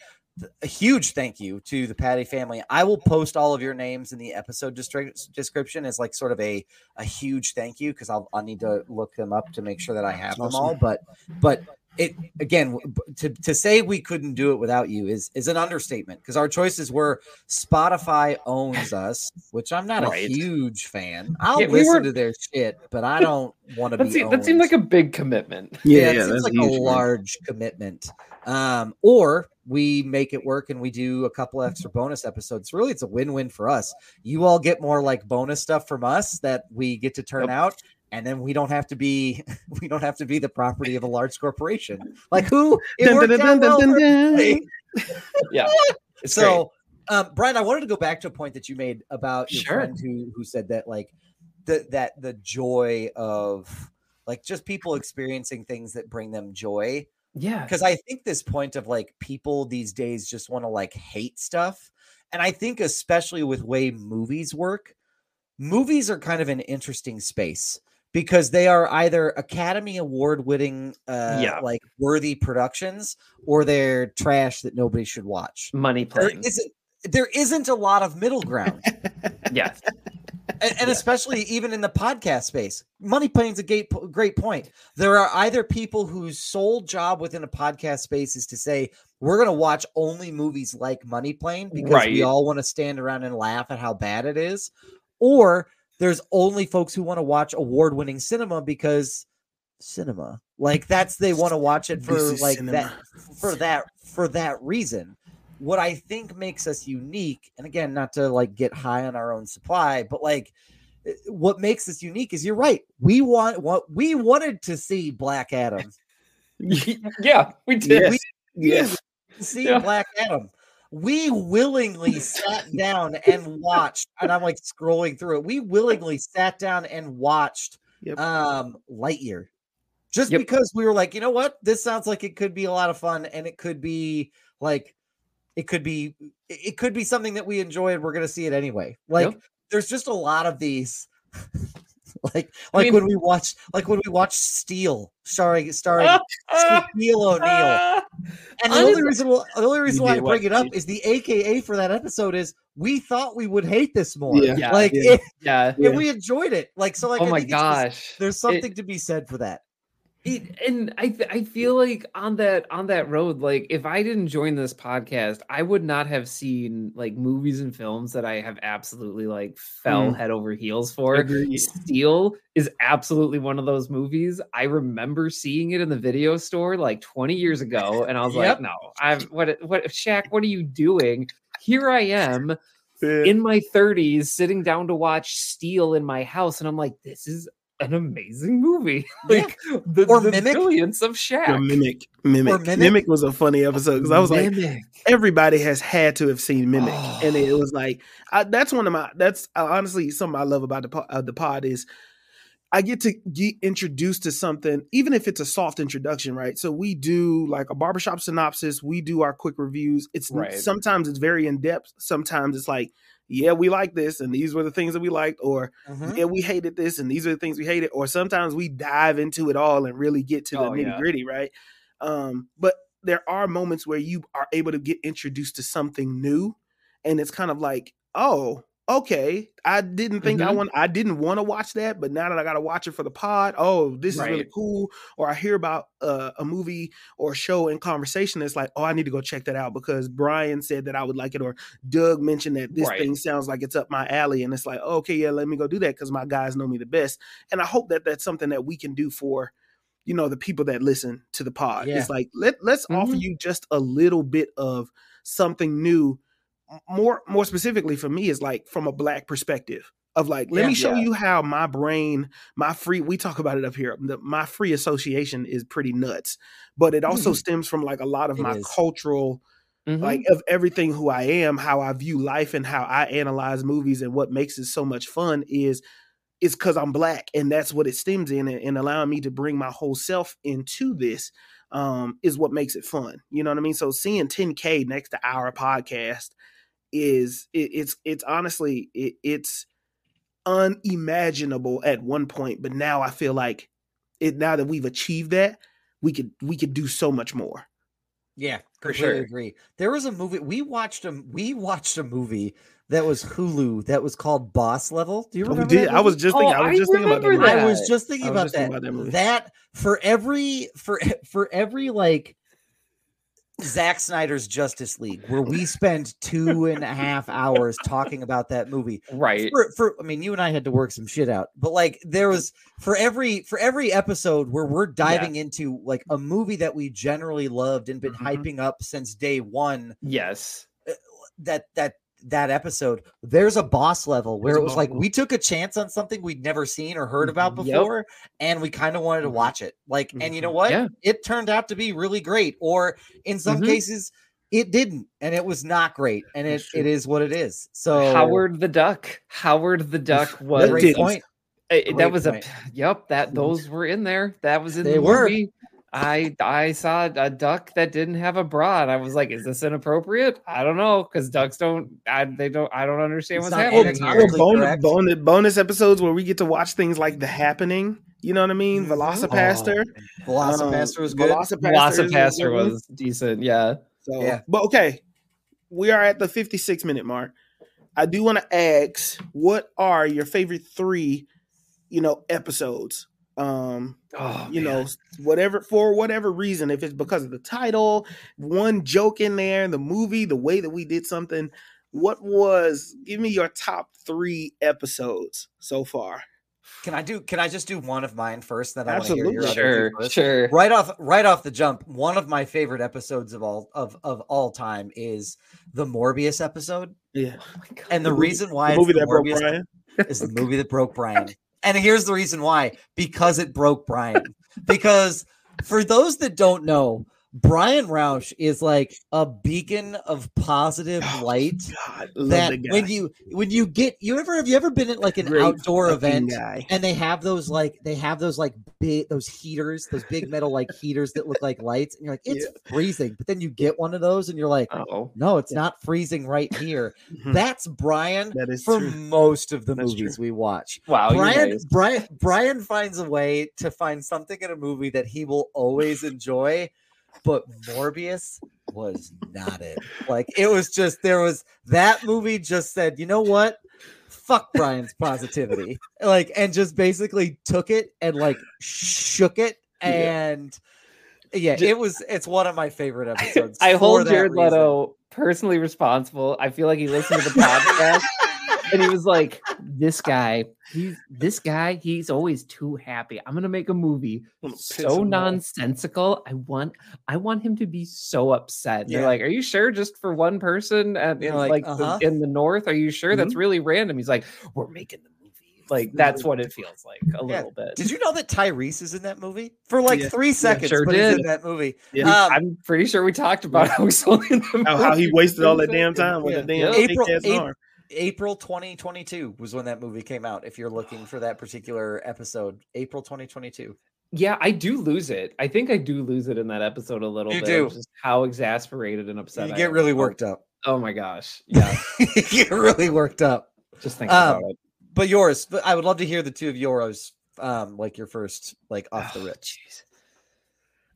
a huge thank you to the Patty family. I will post all of your names in the episode distri- description as like sort of a a huge thank you because I'll I'll need to look them up to make sure that I have them all. But but it again to to say we couldn't do it without you is is an understatement because our choices were Spotify owns us, which I'm not a huge fan. I'll Yeah, we listen were- to their shit, but I don't want to be. That, seemed, that seemed like a big commitment. Yeah, Yeah, it seems that's like huge, a man. large commitment. Um, or we make it work and we do a couple extra bonus episodes. Really, it's a win-win for us. You all get more like bonus stuff from us that we get to turn Yep. out, and then we don't have to be we don't have to be the property of a large corporation. Like who? Dun, dun, dun, for Yeah. So um brian i wanted to go back to a point that you made about your Sure. friend who who said that like the that the joy of like just people experiencing things that bring them joy yeah. because i think this point of like people these days just want to like hate stuff and i think especially with way movies work movies are kind of an interesting space because they are either academy award winning uh Yeah. like worthy productions or they're trash that nobody should watch Money Plane. isn't there isn't a lot of middle ground Yes. And, and especially even in the podcast space Money Plane's a great, great point. There are either people whose sole job within a podcast space is to say we're going to watch only movies like money plane because we all want to stand around and laugh at how bad it is or there's only folks who want to watch award-winning cinema because cinema. Like that's they want to watch it for like cinema. that for that for that reason what i think makes us unique and again not to like get high on our own supply but like eh, what makes us unique is you're right we want what we wanted to see black adam yeah, we did. Yes. We- Yes. see Yeah. black adam we willingly sat down and watched and i'm like scrolling through it we willingly sat down and watched Yep. um lightyear just Yep. because we were like you know what this sounds like it could be a lot of fun and it could be like it could be it it could be something that we enjoy and we're gonna see it anyway like Yep. there's just a lot of these like I like mean- when we watch like when we watch steel starring starring Ah, Shaquille O'Neal ah. and the I only just- reason why, the only reason why I bring it up is the AKA for that episode is we thought we would hate this more. Yeah. Yeah. like Yeah. it- yeah. and we enjoyed it. Like so, like oh I my think it's just- gosh. there's It- something to be said for that. It, and I th- I feel like on that on that road, like if I didn't join this podcast, I would not have seen like movies and films that I have absolutely like fell Mm. head over heels for. Agreed. Steel is absolutely one of those movies. I remember seeing it in the video store like 20 years ago, and I was Yep. like, no, I'm what what Shaq, what are you doing? Here I am in my 30s sitting down to watch Steel in my house, and I'm like, this is an amazing movie. Yeah. like the, Or the Mimic. brilliance of The Shaq. mimic, mimic, Or mimic, Mimic? was a funny episode because I was like, Mimic. everybody has had to have seen Mimic, Oh. and it was like I, that's one of my that's uh, honestly something I love about the uh, the pod is I get to get introduced to something, even if it's a soft introduction, right? So we do like a barbershop synopsis, we do our quick reviews. It's Right. sometimes it's very in depth, sometimes it's like, yeah, we like this, and these were the things that we liked, or Mhm. yeah, we hated this, and these are the things we hated, or sometimes we dive into it all and really get to the Oh, yeah. nitty gritty, right? Um, but there are moments where you are able to get introduced to something new, and it's kind of like, oh, okay, I didn't think I Mhm. want, I didn't want to watch that, but now that I got to watch it for the pod, oh, this is really cool. Or I hear about uh, a movie or a show in conversation, it's like, oh, I need to go check that out because Brian said that I would like it, or Doug mentioned that this Right. thing sounds like it's up my alley, and it's like, okay, yeah, let me go do that because my guys know me the best, and I hope that that's something that we can do for you know the people that listen to the pod Yeah. it's like let, let's offer Mhm. you just a little bit of something new more more specifically for me is like from a black perspective of like let Yeah. me show Yeah. you how my brain my free we talk about it up here the, my free association is pretty nuts but it also stems from like a lot of It my is. cultural Mhm. like of everything who I am, how I view life, and how I analyze movies, and what makes it so much fun is is because I'm black, and that's what it stems in, and, and allowing me to bring my whole self into this um, is what makes it fun. You know what I mean? So seeing 10k next to our podcast is it, it's it's honestly it, it's unimaginable at one point, but now I feel like it now that we've achieved that, we could we could do so much more. Yeah, For completely sure. agree. There was a movie we watched a we watched a movie that was Hulu that was called Boss Level. Do you Oh, we remember? did. I was just thinking. Oh, I was I just thinking about that. that. I was just thinking I was about just thinking that. about that movie. That for every for for every like Zack Snyder's Justice League, where we spend two and a half hours talking about that movie. Right. For, for I mean, you and I had to work some shit out, but like there was for every for every episode where we're diving into like a movie that we generally loved and been Mhm. hyping up since day one. Yes. That that that episode, there's a boss level where it was like we took a chance on something we'd never seen or heard about Mhm. Yep. before, and we kind of wanted to Mhm. watch it. Like, and you know Mhm. what? Yeah. It turned out to be really great, or in some Mhm. cases, it didn't, and it was not great, and it, it is what it is. So Howard the Duck. Howard the Duck was That great point. Eh, that was point. a yep that those were in there that was in They the were. movie i i saw a duck that didn't have a bra and i was like is this inappropriate i don't know because ducks don't i they don't i don't understand It's what's happening anatomically here Or bonus, correct. bonus, bonus episodes where we get to watch things like The Happening. You know what I mean? Mhm. VelociPastor. Oh, VelociPastor was Um, good. VelociPastor, VelociPastor good was decent yeah So, Yeah. but okay, we are at the 56 minute mark. I do want to ask, what are your favorite three, you know, episodes? Um, oh you man. know, whatever for whatever reason, if it's because of the title, one joke in there, the movie, the way that we did something. What was? Give me your top three episodes so far. Can I do? Can I just do one of mine first? Then I want to hear your Absolutely. other two sure sure Right off, right off the jump, one of my favorite episodes of all of of all time is the Morbius episode, Yeah, Oh my God. and the, The movie- reason why the it's movie the that broke Brian. is the movie that broke Brian. And here's the reason why because it broke Brian. Because for those that don't know, Brian Roush is like a beacon of positive light. God, That when you when you get you ever have you ever been at like an Great outdoor event guy. and they have those like they have those like big those heaters those big metal like heaters that look like lights and you're like it's freezing but then you get one of those and you're like oh no it's not freezing right here Mhm. that's brian That is for true. most of the That's movies true. we watch wow Brian. Brian, Brian finds a way to find something in a movie that he will always enjoy, but Morbius was not it. Like it was just there was that movie just said, you know what? Fuck Brian's positivity. Like and just basically took it and like shook it and yeah, Ju- it was it's one of my favorite episodes. I for hold Jared reason. Leto personally responsible. I feel like he listened to the podcast and he was like, "This guy, he's this guy. He's always too happy. I'm gonna make a movie I'm gonna piss so him off. nonsensical. I want, I want him to be so upset." And They're like, "Are you sure? Just for one person and in, like, like, "Uh-huh." the, in the north? Are you sure? That's really random." He's like, "We're making the movie." Like that's what it feels like a Yeah. little bit. Did you know that Tyrese is in that movie for like Yeah. three seconds? sure but he's in that movie. Yeah. Um, I'm pretty sure we talked about how he's only in the how, how he wasted all that damn seconds. time with Yeah. the damn Yeah. April- fake-ass April- arm. April 2022 was when that movie came out. If you're looking for that particular episode, April 2022. Yeah, I do lose it. I think I do lose it in that episode a little You bit. do. Just how exasperated and upset you I get am. really worked up. Oh my gosh. Yeah. you get really worked up. just think Um, about it. But yours, but I would love to hear the two of yours, um, like your first, like off the Oh, rip. jeez.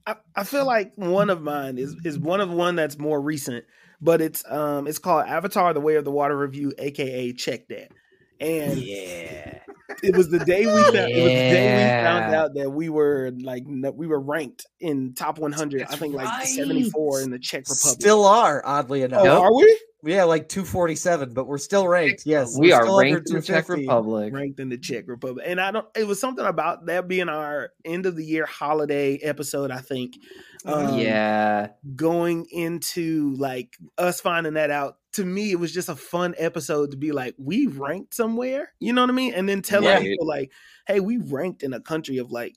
I, I feel like one of mine is is one of one that's more recent, but it's um it's called Avatar: The Way of the Water Review, aka Check That. And Yeah. it was the day we found it was the day we found out that we were like we were ranked in top 100. I That's think like 74 in the Czech Republic. Still are, oddly enough. oh, are we Yeah, like 247, but we're still ranked. Yes, we we're still ranked in the Czech Republic. ranked in the Czech Republic? And I don't. It was something about that being our end of the year holiday episode. I think. Um, yeah. going into like us finding that out to me it was just a fun episode to be like we ranked somewhere you know what i mean? And then telling Right. people like hey we ranked in a country of like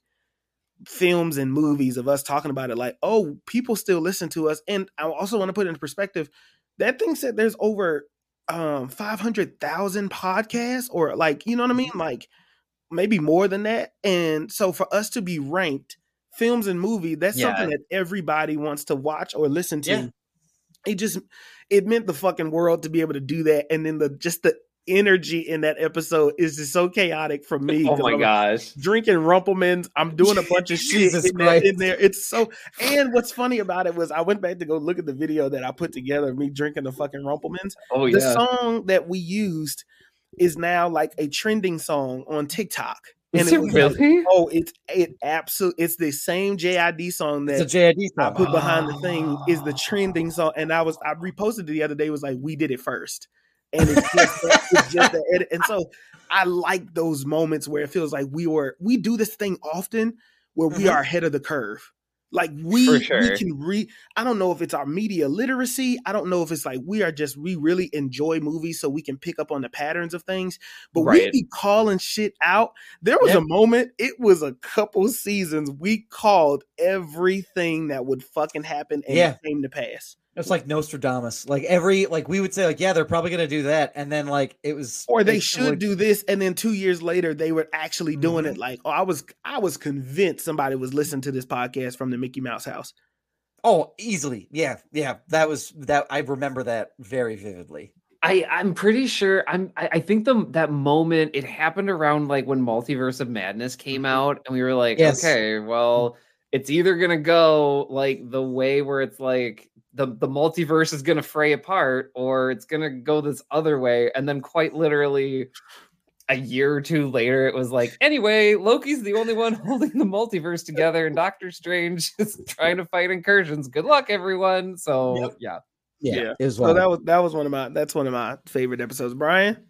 films and movies of us talking about it like oh people still listen to us. And i also want to put it into perspective that thing said there's over um 500,000 podcasts or like you know what i mean? Like maybe more than that. And so for us to be ranked films and movie that's Yeah. something that everybody wants to watch or listen to Yeah. it just it meant the fucking world to be able to do that and then the just the energy in that episode is just so chaotic for me Oh my I'm gosh. drinking rumplemans i'm doing a bunch of shit in, that, in there it's so and what's funny about it was i went back to go look at the video that i put together me drinking the fucking rumplemans Oh the yeah. song that we used is now like a trending song on tiktok Is it was- really? oh it's it absolutely it's the same jid song that It's a JID I song. put behind the thing is the trending song, and I was I reposted it the other day. Was like we did it first, and it's just that, it's just that edit. And so I like those moments where it feels like we were we do this thing often where we Mhm. are ahead of the curve. Like we For we can re. I don't know if it's our media literacy. I don't know if it's like we are just we really enjoy movies so we can pick up on the patterns of things. But we be calling shit out. There was Yep. a moment. It was a couple seasons. We called everything that would fucking happen, and Yeah. it came to pass. It's like Nostradamus. Like every like we would say like yeah they're probably gonna do that and then like it was Or they it should would- do this, and then two years later they were actually doing Mhm. it. Like, oh, I was, I was convinced somebody was listening to this podcast from the Mickey Mouse house. Oh, easily. Yeah, yeah. That was that. I remember that very vividly. I I'm pretty sure I'm I, I think the that moment it happened around like when Multiverse of Madness came out and we were like Yes. okay well it's either going to go like the way where it's like the the multiverse is going to fray apart or it's going to go this other way and then quite literally a year or two later it was like anyway Loki's the only one holding the multiverse together and Doctor Strange is trying to fight incursions good luck everyone so Yep. yeah Yeah, Yeah. it was So that was that was one of my that's one of my favorite episodes. Brian,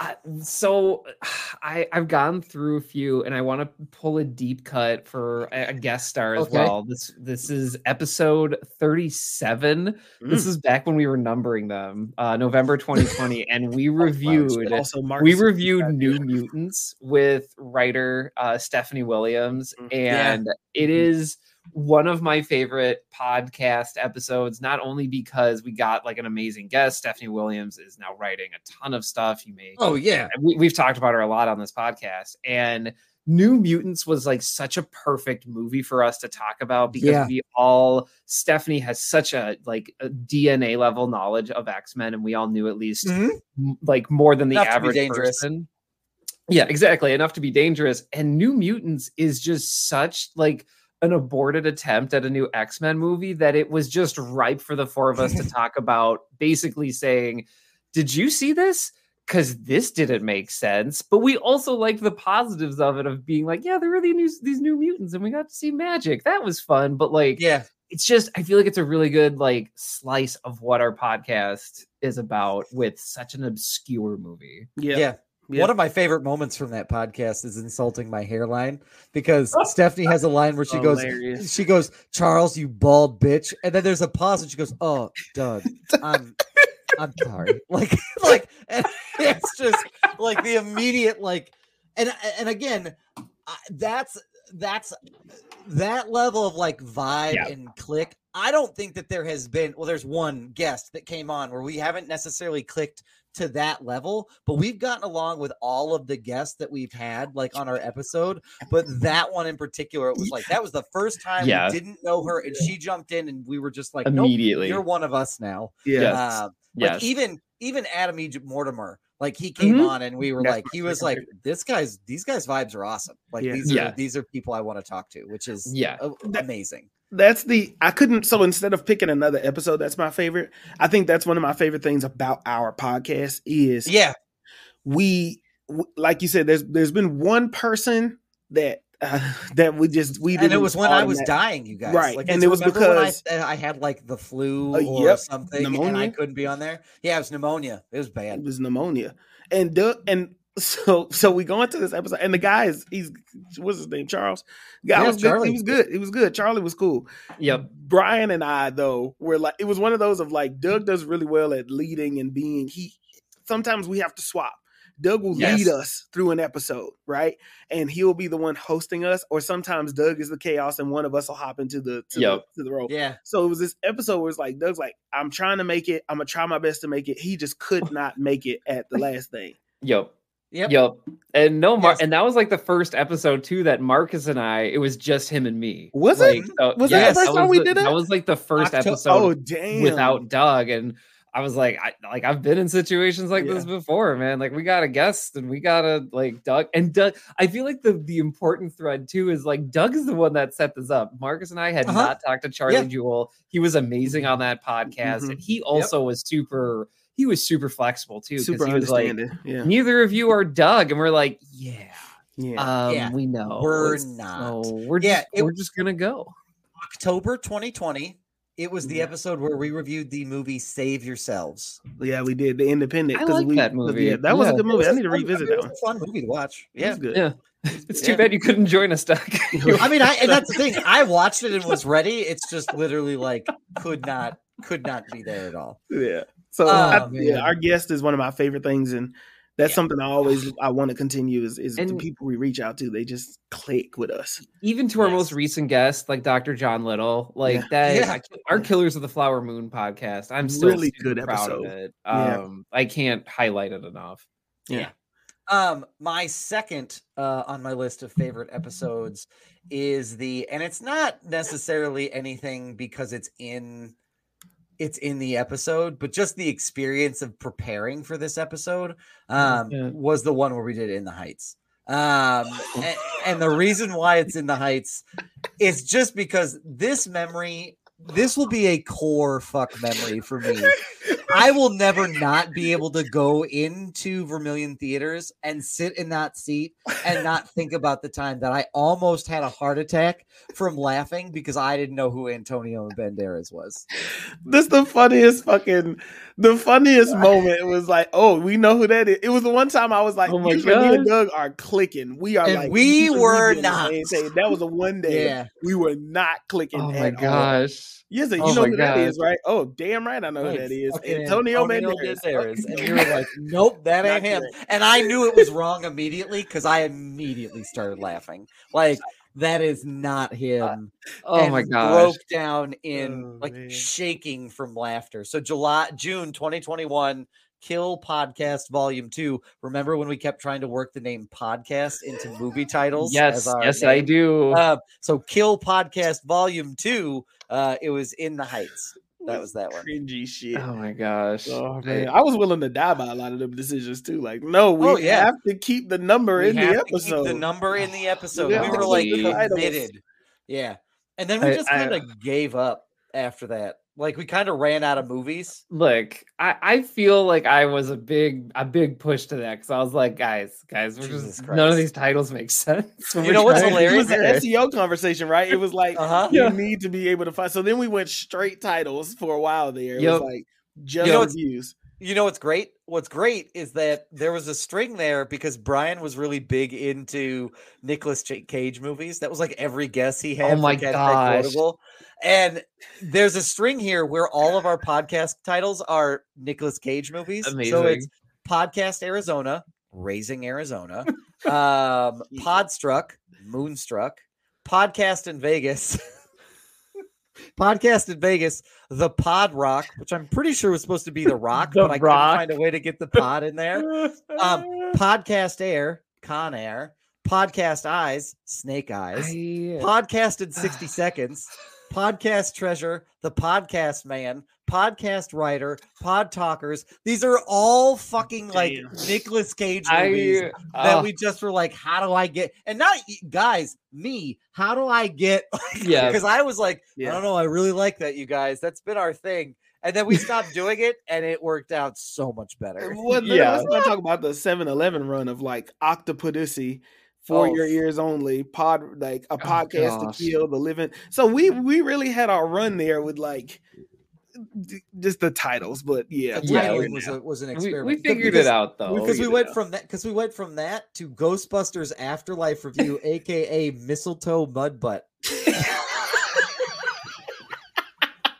I, so I I've gone through a few and I want to pull a deep cut for a, guest star as Okay. well. This this is episode 37. This Mm. is back when we were numbering them, uh November 2020 and we reviewed also we reviewed New Mutants with writer uh, Stephanie Williams. Yeah. and it is one of my favorite podcast episodes. Not only because we got like an amazing guest, Stephanie Williams is now writing a ton of stuff. You may oh yeah, we, we've talked about her a lot on this podcast, and New Mutants was like such a perfect movie for us to talk about because Yeah. we all Stephanie has such a like a DNA level knowledge of X Men, and we all knew at least Mhm. m- like more than the Enough average dangerous. person. Yeah, exactly. Enough to be dangerous. And New Mutants is just such like an aborted attempt at a new X-Men movie that it was just ripe for the four of us to talk about basically saying, "Did you see this?" Cuz this didn't make sense. But we also liked the positives of it of being like, "Yeah, there are these new, these new mutants and we got to see magic. That was fun." But like yeah. it's just I feel like it's a really good like slice of what our podcast is about with such an obscure movie. yeah, yeah. Yeah. One of my favorite moments from that podcast is insulting my hairline because oh. Stephanie has a line where she goes, she goes, Charles, you bald bitch, and then there's a pause and she goes, Oh, Doug, I'm, I'm sorry, like, like, and it's just like the immediate like, and and again, that's that's that level of like vibe Yeah. and click. I don't think that there has been. Well, there's one guest that came on where we haven't necessarily clicked to that level, but we've gotten along with all of the guests that we've had like on our episode. But that one in particular, it was like that was the first time Yeah. we didn't know her, and she jumped in, and we were just like, nope, Immediately. you're one of us now. yeah. Yes. Uh, like yes. even even Adam Egypt Mortimer, like he came Mhm. on, and we were That's like, he was like, this guy's these guys' vibes are awesome. Like Yeah. these are Yeah. these are people I want to talk to, which is Yeah. a- That- amazing. That's the I couldn't so instead of picking another episode that's my favorite I think that's one of my favorite things about our podcast is Yeah, we like you said there's there's been one person that uh, that we just we and it was when I was automatic- dying, you guys. Right, Like, and it was I- because- uh, I, had like the flu Uh, or yep, something, and I couldn't be on there. Yeah, it was pneumonia. It was bad. it was pneumonia and Doug and so so we go into this episode and the guy is he's what's his name Charles guy Yeah, was good Charlie. he was good he was good Charlie was cool Yep. Brian and I though were like it was one of those of like Doug does really well at leading and being he sometimes we have to swap. Doug will Yes. lead us through an episode, right? And he'll be the one hosting us, or sometimes Doug is the chaos and one of us will hop into the to, Yep. the, to the role. Yeah, So it was this episode where it's like Doug's like, I'm trying to make it, I'm gonna try my best to make it. He just could not make it at the last thing. Yep. Yep. Yep. And no, Mar- Yes. and that was like the first episode too that Marcus and I. It was just him and me. Was like, it? so- Was that the first time we the- did it? That was like the first Octo- episode oh damn! without Doug, and I was like, I like I've been in situations like this before, man. Like we got a guest, and we gotta like Doug and Doug. I feel like the the important thread too is like Doug is the one that set this up. Marcus and I had Uh-huh. not talked to Charlie Yeah. Jewell. He was amazing on that podcast, Mhm. and he also was super. He was super flexible too, super he was like, understanding. yeah, neither of you are Doug, and we're like, yeah, yeah. um, Yeah, we know we're It's- not. So we're Yeah, just it- we're just gonna go. October 2020. It was the Yeah. episode where we reviewed the movie Save Yourselves. yeah, we did the Independent. I 'cause like we, that 'cause, movie. Yeah, that was a good movie. I need to a fun- revisit it that was one. a fun movie to watch. It Yeah. was good. Yeah, it's too Yeah. bad you couldn't join us, Doug. I mean, I and that's the thing. I watched it and was ready. It's just literally like could not could not be there at all. Yeah. So Oh, I- yeah, our guest is one of my favorite things, and that's Yeah. something I always I want to continue. Is is the people we reach out to, they just click with us. even to our Yes. most recent guest, like Dr. John Little, like Yeah. that, Yeah. our Killers of the Flower Moon podcast. I'm still Really good proud episode. of it. Yeah. Um, I can't highlight it enough. Yeah. Um, my second uh, on my list of favorite episodes is the, and it's not necessarily anything because it's in, it's in the episode, but just the experience of preparing for this episode um, Yeah. was the one where we did In the Heights. Um, and, and the reason why it's in the Heights is just because this memory, this will be a core fuck memory for me. I will never not be able to go into Vermilion theaters and sit in that seat and not think about the time that I almost had a heart attack from laughing because I didn't know who Antonio Banderas was. This is the funniest fucking the funniest moment. Was like, oh, we know who that is. It was the one time I was like, Oh my me and God. Doug are clicking. We are And like, we were be on the not. That was the one day Yeah. we were not clicking. Oh my at all. gosh. Yes, you Oh know who that God. is, right? Oh, damn right, I know Right, who that is. fucking Antonio Antonio. Banderas. And you were like, nope, that ain't him. And I knew it was wrong immediately because I immediately started laughing. Like, that is not him. Oh and my god! broke down in Oh, like man. shaking from laughter. So July, June 2021, Kill Podcast Volume Two. Remember when we kept trying to work the name podcast into movie titles? Yes, as our yes, I do. Uh, so Kill Podcast Volume Two. Uh, it was in the Heights. That was that one. Cringy shit. oh my gosh. Oh, man. I was willing to die by a lot of them decisions too. Like, no, we Oh, yeah. have to keep the number We in have the to keep episode. the number in the episode. Yeah, we were like the committed. Yeah, and then we I- just kind of gave up after that. Like we kind of ran out of movies. Look, I, I feel like I was a big a big push to that because I was like, guys, guys, we're Jesus just none of these titles make sense. You know what's trying to It was do an. SEO conversation, right? It was like Uh-huh. you Yeah. need to be able to find. So then we went straight titles for a while there. It Yep. was like just You know what's- reviews. You know what's great? What's great is that there was a string there because Brian was really big into Nicolas Ch- Cage movies. That was like every guess he had. Oh my Hashtag gosh. And there's a string here where all of our podcast titles are Nicolas Cage movies. Amazing. So it's Podcast Arizona, Raising Arizona, um, Podstruck, Moonstruck, Podcast in Vegas. Podcast in Vegas, the Pod Rock, which I'm pretty sure was supposed to be the Rock, The but I Rock. couldn't find a way to get the pod in there. Um, Podcast Air, Con Air, Podcast Eyes, Snake Eyes, I- Podcast in 60 Seconds, Podcast Treasure, The Podcast Man, Podcast Writer, Pod Talkers. These are all fucking like Damn. Nicolas Cage movies I, that uh, we just were like, how do I get? And not y- guys, me, how do I get? yeah, Because I was like, I don't know, I really like that, you guys. That's been our thing. And then we stopped doing it, and it worked out so much better. Well, yeah. Yeah. Let's not talk about the 7-Eleven run of like Octopussy for Oh, your ears only pod like a oh, podcast gosh. to kill the living. So we mm. we really had our run there with like d- just the titles, but yeah, The Yeah, titling we- was, a, was an we, experiment. we But figured because- it out though. because we figured went out. from that because we went from that to Ghostbusters Afterlife review, aka Mistletoe Mudbutt.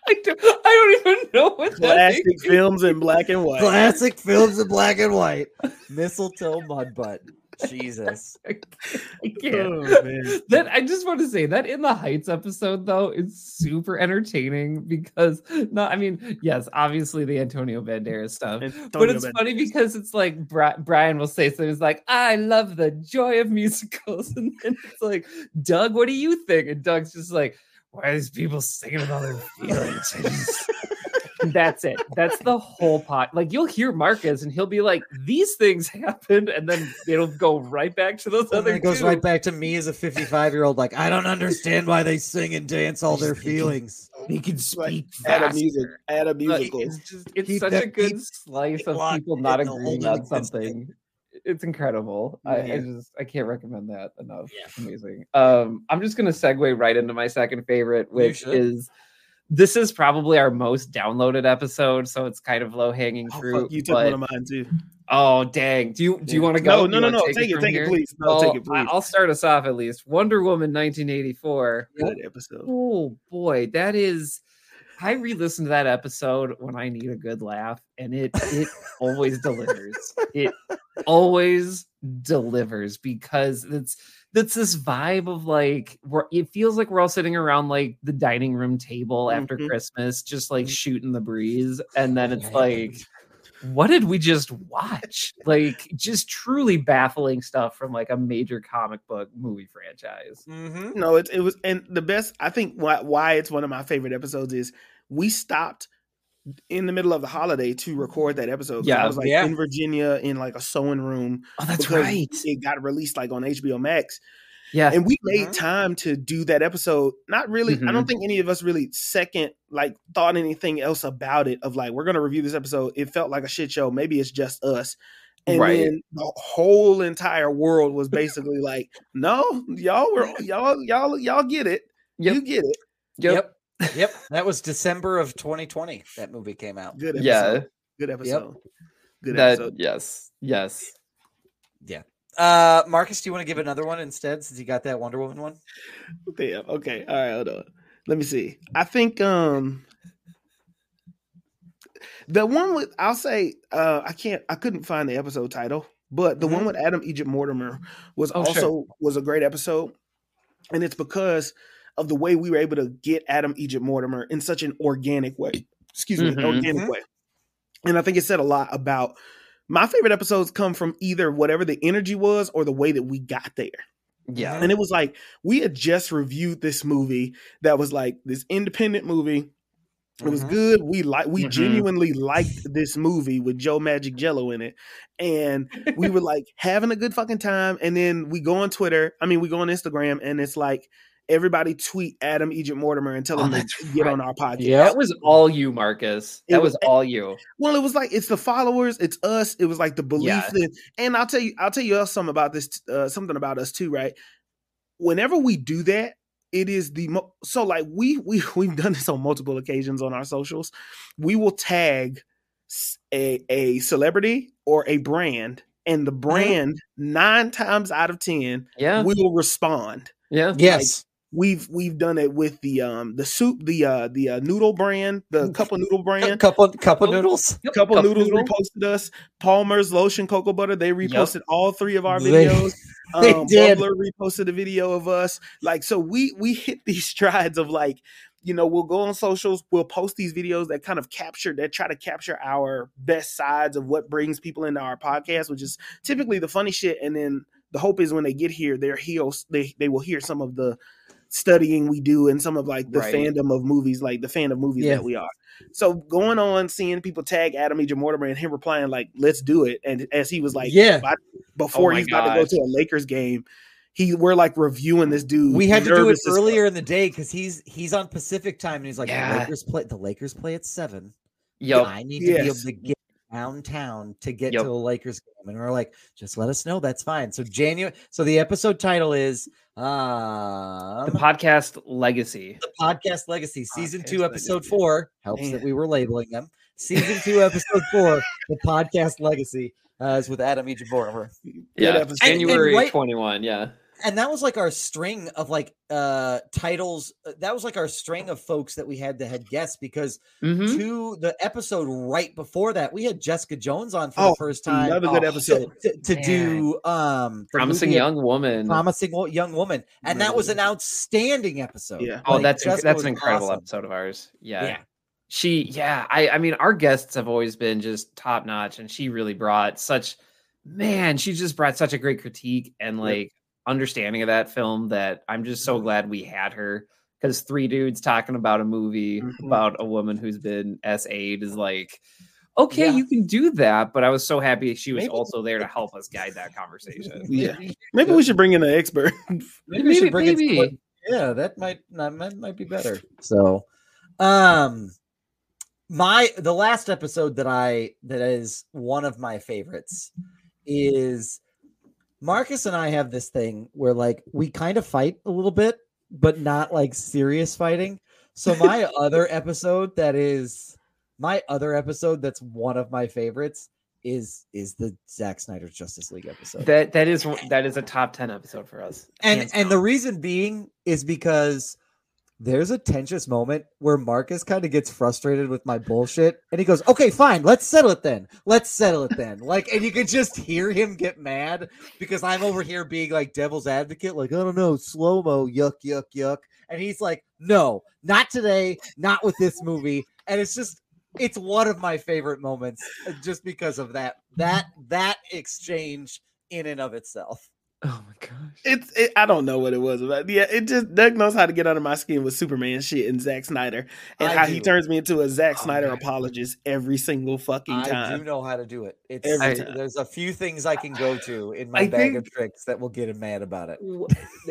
I don't, I don't even know what that classic films in black and white. Classic films in black and white. Mistletoe Mudbutt. Jesus. I can't. Oh, man. That I just want to say that in the Heights episode though is super entertaining because not I mean yes obviously the Antonio Banderas stuff but it's Banderas. funny because it's like Bri- Brian will say something it's like I love the joy of musicals and then it's like Doug what do you think and Doug's just like why are these people singing about their feelings I just- that's it that's the whole pot like you'll hear Marcus and he'll be like these things happened and then it'll go right back to those And other then it goes two. right back to me as a 55 year old. Like, I don't understand why they sing and dance all their feelings. they can Like, speak Add a music. Add a Like, musical. it's just it's Keep such that- a good slice of people not agreeing on existence. something. It's incredible. I, I just I can't recommend that enough. Yeah. Amazing. Um, I'm just gonna segue right into my second favorite, which is this is probably our most downloaded episode, so it's kind of low hanging Oh, fruit. fuck, you took but- one of mine too. oh dang! Do you do you want to go? no, You no, no. Take it, from take it, please. No, Well, take it, please. I'll start us off at least. Wonder Woman 1984. Good episode. Oh boy, that is. I re-listen to that episode when I need a good laugh, and it it always delivers. It always delivers because it's that's this vibe of like we're it feels like we're all sitting around like the dining room table after Mhm. Christmas, just like shooting the breeze, and then it's like what did we just watch? Like just truly baffling stuff from like a major comic book movie franchise. Mm-hmm. No, it, it was, and the best. I think why why it's one of my favorite episodes is we stopped in the middle of the holiday to record that episode. Yeah, I was like yeah. in Virginia in like a sewing room. Oh, that's right. It got released like on HBO Max, Yeah. and we made Mhm. time to do that episode. Not really. I Mhm. don't think any of us really second like thought anything else about it. Of like we're gonna review this episode. It felt like a shit show. Maybe it's just us. And Right. then the whole entire world was basically like, "No, y'all were y'all y'all y'all get it. Yep. You get it. Yep. Yep. Yep, that was December of 2020. That movie came out. Good episode. Yeah. Good episode. Good That episode. yes. Yes. Yeah. Uh, Marcus, do you want to give another one instead since you got that Wonder Woman one? Damn. Okay. All right. Hold on. Let me see. I think um the one with I'll say uh I can't I couldn't find the episode title, but the one with Adam Egypt Mortimer was Oh, also sure. was a great episode, and it's because of the way we were able to get Adam Egypt Mortimer in such an organic way. Excuse me, an Mhm. organic way. And I think it said a lot about my favorite episodes come from either whatever the energy was or the way that we got there. Yeah. And it was like we had just reviewed this movie that was like this independent movie. It was Mhm. good. We like we Mhm. genuinely liked this movie with Joe Manganiello in it. And we were like having a good fucking time. And then we go on Twitter. I mean, we go on Instagram and it's like everybody tweet Adam Egypt Mortimer and tell Oh, him to that's get right. on our podcast. Yeah. That was all you, Marcus. It That was- was all you. Well, it was like it's the followers, it's us. It was like the belief Yeah. that, and I'll tell you, I'll tell you else something about this, uh, something about us too, right? Whenever we do that, it is the mo- so like we we we've done this on multiple occasions on our socials. We will tag a a celebrity or a brand, and the brand nine times out of ten Yeah. will respond. Yeah. Yes. We've we've done it with the um the soup the uh the uh, noodle brand the couple noodle brand couple couple noodles. Yep, couple cup noodles noodle. reposted us. Palmer's lotion cocoa butter. They reposted all three of our They- videos. they um, did. Bubbler reposted a video of us. Like so, we we hit these strides of like, you know, we'll go on socials, we'll post these videos that kind of capture that try to capture our best sides of what brings people into our podcast, which is typically the funny shit. And then the hope is when they get here, they're heels they they will hear some of the studying we do and some of like the Right. fandom of movies, like the fan of movies Yeah. that we are. So going on, seeing people tag Adam Egypt Mortimer and him replying like, "Let's do it," and as he was like, Yeah. about- oh before Oh he's about to go to a Lakers game, he we're like reviewing this dude. We had to do it nervous as fuck. earlier in the day because he's he's on Pacific time and he's like, Yeah. the Lakers play the Lakers play at seven. Yep. I need to be able to get downtown to get Yep. to the Lakers game. And we're like, just let us know. That's fine. So January. So the episode title is um, The podcast legacy. the podcast legacy season Podcast two episode Legacy. four helps that we were labeling them season two episode four the podcast legacy uh, is with adam Egypt Mortimer Yeah. episode. And- and January right- 21. Yeah. And that was like our string of like uh titles. uh, That was like our string of folks that we had that had guests because Mhm. to the episode right before that, we had Jessica Jones on for Oh, the first time. Another good to- episode. to, to Man. do um Promising movie young woman. promising young woman, and that was an outstanding episode. Yeah. Oh, Like, that's Jessica that's an incredible awesome. episode of ours. Yeah. Yeah. She yeah, I I mean our guests have always been just top notch and she really brought such man, she just brought such a great critique and like understanding of that film that I'm just Mm-hmm. so glad we had her because three dudes talking about a movie Mhm. about a woman who's been S8 is like okay, Yeah. you can do that, but I was so happy she was Maybe- also there to help us guide that conversation. Yeah. Maybe we should bring in an expert. Maybe we should bring in someone- yeah, that might that might, might be better. So, um, my the last episode that I that is one of my favorites is Marcus and I have this thing where like we kind of fight a little bit, but not like serious fighting. So my other episode that is my other episode that's one of my favorites is is the Zack Snyder Justice League episode. That that is that is a top 10 episode for us. and and the reason being is because there's a tensious moment where Marcus kind of gets frustrated with my bullshit and he goes, Okay, fine, let's settle it then. Let's settle it then. Like, and you can just hear him get mad because I'm over here being like devil's advocate, like, I don't know, slow mo, yuck, yuck, yuck. And he's like, No, not today, not with this movie. And it's just it's one of my favorite moments uh, just because of that that that exchange in and of itself. Oh my gosh. It's it, I don't know what it was about. Yeah, it just Doug knows how to get under my skin with Superman shit and Zack Snyder and I how he turns me into a Zack Oh, Snyder man. apologist every single fucking time. I do know how to do it. It's Every I- time. there's a few things I can go to in my I bag of tricks that will get him mad about it.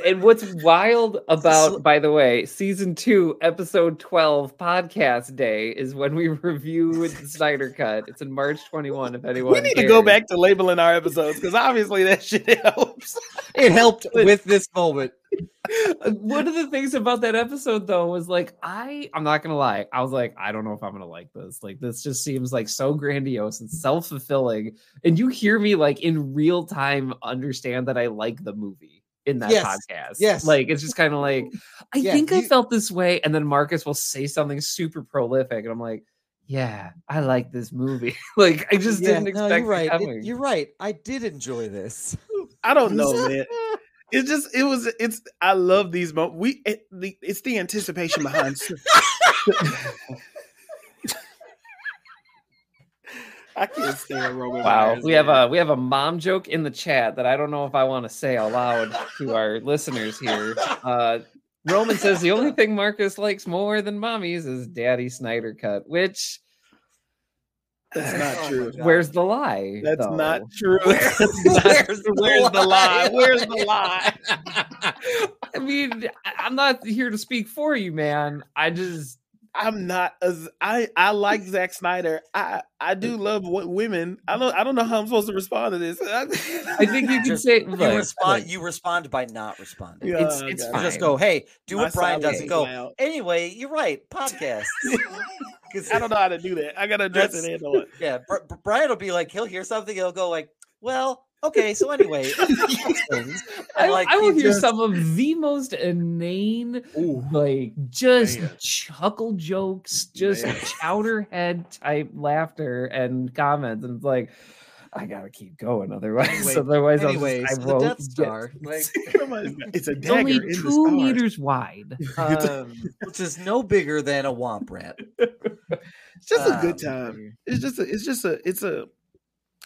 And what's wild about, by the way, season two, episode 12, podcast day is when we review the Snyder Cut. It's in March 21, if anyone We need to go back to labeling our episodes because obviously that shit helps. It helped with this moment. One of the things about that episode, though, was like, I, I'm not going to lie. I was like, I don't know if I'm going to like this. Like, this just seems like so grandiose and self fulfilling. And you hear me, like, in real time understand that I like the movie in that Yes. podcast. Yes. Like, it's just kind of like, I Yeah, think I felt this way. And then Marcus will say something super prolific. And I'm like, yeah, I like this movie. like, I just Yeah, didn't expect no, you're right. It- you're right. I did enjoy this. I don't know, man. It's just it was it's I love these moments. We it, the, it's the anticipation behind. I can't stand Roman. Wow, Myers, we have a we have a mom joke in the chat that I don't know if I want to say aloud to our listeners here. Uh, Roman says the only thing Marcus likes more than mommies is Daddy Snyder cut, which That's not Oh true. God. where's the lie? That's though? not true. Where's- That's where's the where's the lie? lie? Where's the lie? I mean, I- I'm not here to speak for you, man. I just I'm not as I I like Zack Snyder. I I do love what women. I don't I don't know how I'm supposed to respond to this. I think you can say You look, respond. look, You respond by not responding. Yeah, it's it's fine. Just go. Hey, do My what Brian does. and is Go. loud. Anyway, you're right. Podcasts. 'Cause- I don't know how to do that. I gotta address it That's- head on. Yeah, Br- Br- Brian will be like, he'll hear something. He'll go like, "Well, okay, so anyway." I, like, I will hear just- some of the most inane Ooh. like just Man. chuckle jokes, just Man. chowderhead type laughter and comments, and it's like, I gotta keep going, otherwise, Anyway- otherwise, I'll Anyways, just, I the won't Death get- Star, like, it's a It's dagger only in the two meters wide. um, which is no bigger than a womp rat. It's just a good Um, time. It's just a. It's just a. It's a.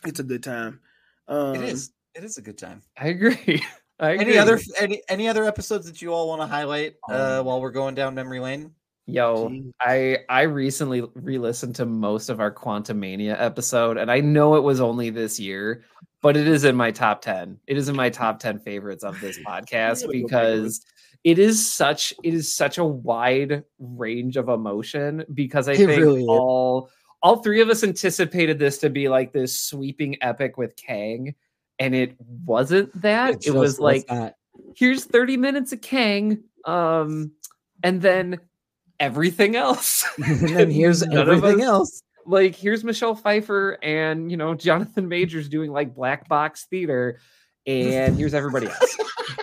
It's a good time. Um, It is. It is a good time. I agree. I agree. Any other any any other episodes that you all want to highlight uh, Um, while we're going down memory lane? Yo, Gee. I I recently re-listened to most of our Quantumania episode, and I know it was only this year, but it is in my top ten. It is in my top ten favorites of this podcast gotta go back and because it is such it is such a wide range of emotion. Because I It think really is. all all three of us anticipated this to be like this sweeping epic with Kang, and it wasn't that. It, just was like here's 30 minutes of Kang, um, and then everything else. and then here's None everything us- else. Like here's Michelle Pfeiffer and you know Jonathan Majors doing like black box theater, and here's everybody else.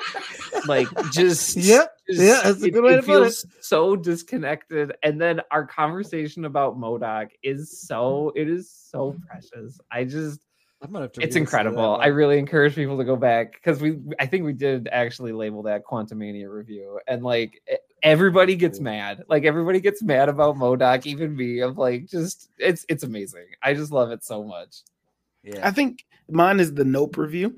like just Yep. just- Yeah, that's a it- good way it to put it. feels so disconnected and then our conversation about MODOK is so it is so precious i just I'm gonna have to it's incredible i really encourage people to go back because we i think we did actually label that quantumania review and like everybody gets mad like everybody gets mad about MODOK even me of like just it's it's amazing i just love it so much yeah. I think mine is the Nope review.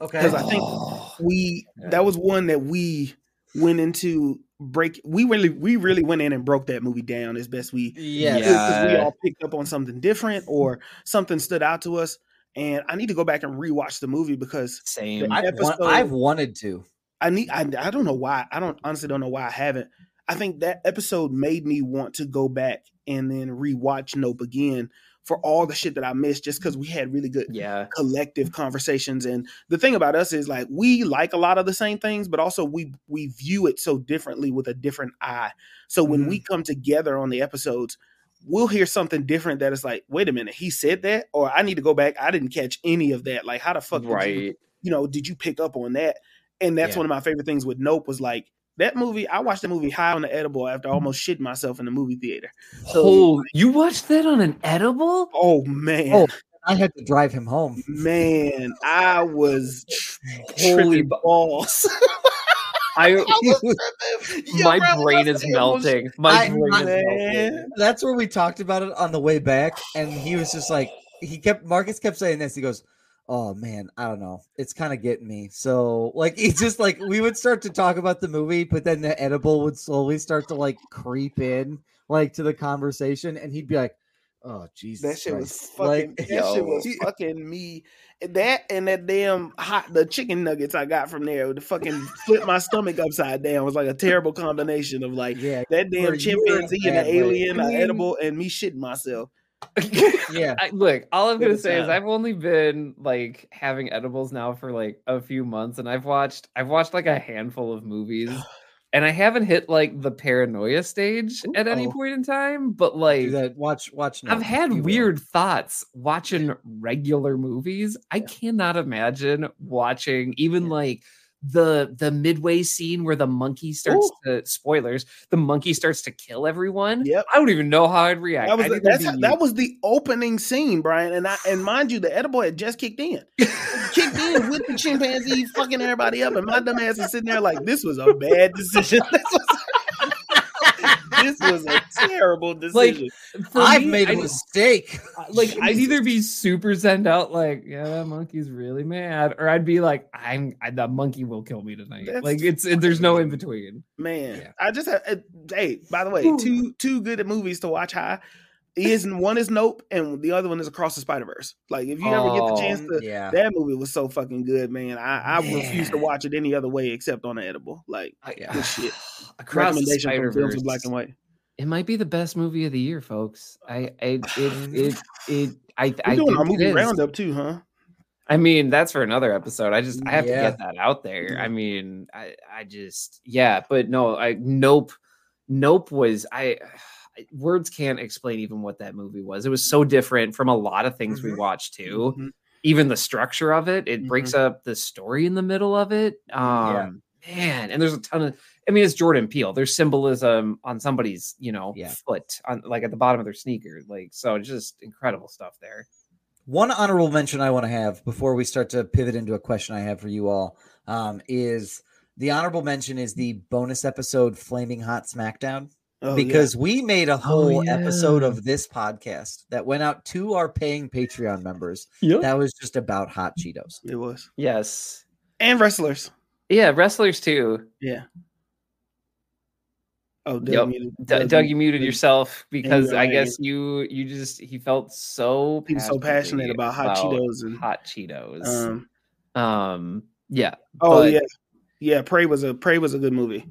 Okay. because I think Oh, we Yeah. that was one that we went into break. We really we really went in and broke that movie down as best we yes. could, 'cause we all picked up on something different or something stood out to us. And I need to go back and rewatch the movie because same I've, wa- episode- I've wanted to. I need I, I don't know why. I don't honestly don't know why I haven't. I think that episode made me want to go back and then rewatch Nope again for all the shit that I missed just because we had really good yeah. collective conversations. And the thing about us is like we like a lot of the same things but also we we view it so differently with a different eye. So when we mm-hmm. come together on the episodes we'll hear something different that is like wait a minute he said that? Or i need to go back. I didn't catch any of that. Like how the fuck did you, right. you know did you pick up on that and that's Yeah. one of my favorite things with nope was like that movie i watched the movie high on the edible after mm-hmm. almost shitting myself in the movie theater. So oh you watched that on an edible? Oh man. Oh, I had to drive him home. man i was Holy balls. I Yo, my brain is said it was- melting. My I- brain is melting. That's where we talked about it on the way back, and he was just like, he kept Marcus kept saying this. He goes, "Oh man, I don't know, it's kind of getting me." So like, he just like we would start to talk about the movie, but then the edible would slowly start to like creep in like to the conversation, and he'd be like, "Oh Jesus, That shit was fucking. Like, that yo. shit was fucking me. That and that damn hot the chicken nuggets I got from there to fucking flip my stomach upside down was like a terrible combination of like yeah, that damn you were in a chimpanzee and an alien, an edible, and me shitting myself. Yeah. I, look, all I'm gonna say is. I've only been like having edibles now for like a few months, and I've watched I've watched like a handful of movies, and I haven't hit like the paranoia stage at any Uh-oh. point in time. But Do like that. Watch, watch. Now. I've had You will. weird thoughts watching regular movies. I cannot imagine watching even like the the midway scene where the monkey starts to spoilers the monkey starts to kill everyone Yep. i don't even know how i'd react That was the, how- that was the opening scene, Brian. And I and mind you, the edible had just kicked in. kicked in with the chimpanzee fucking everybody up, and my dumb ass is sitting there like, this was a bad decision. this, was, this was a terrible decision. For I've me, made a I'd- mistake. like I'd either be super send out like yeah that monkey's really mad or I'd be like I'm I, the monkey will kill me tonight That's like it's it, there's no in between Man, Yeah. I just have. uh, Hey, by the way, two two good movies to watch. High is one is Nope, and the other one is Across the Spider Verse. Like, if you ever get the Oh, chance to, yeah. that movie was so fucking good, man. I, I refuse to watch it any other way except on the edible. Like, Yeah. good shit. across Recommendation from Films in Spider-Verse. Black and White. it might be the best movie of the year folks I I it it it I We're I doing our movie roundup too, huh? I mean that's for another episode I just I have Yeah. to get that out there I mean I I just yeah but no I nope nope was I words can't explain even what that movie was it was so different from a lot of things we Mhm. watched too Mhm. even the structure of it it breaks up the story in the middle of it um man and there's a ton of i mean it's jordan peele there's symbolism on somebody's you know Yeah. foot on like at the bottom of their sneaker like so it's just incredible stuff there One honorable mention I want to have before we start to pivot into a question I have for you all um, is the honorable mention is the bonus episode Flaming Hot SmackDown Oh, yeah. because we made a whole episode yeah. of this podcast that went out to our paying Patreon members Yep. that was just about hot Cheetos. it was. yes And wrestlers. yeah wrestlers too Yeah. Oh, Doug Yep. muted- D- Doug, you muted Doug- yourself because I guess you you just he felt so He was so passionate about hot Cheetos and hot Cheetos. um. Um, yeah, Oh but- yeah, yeah. Prey was a Prey was a good movie.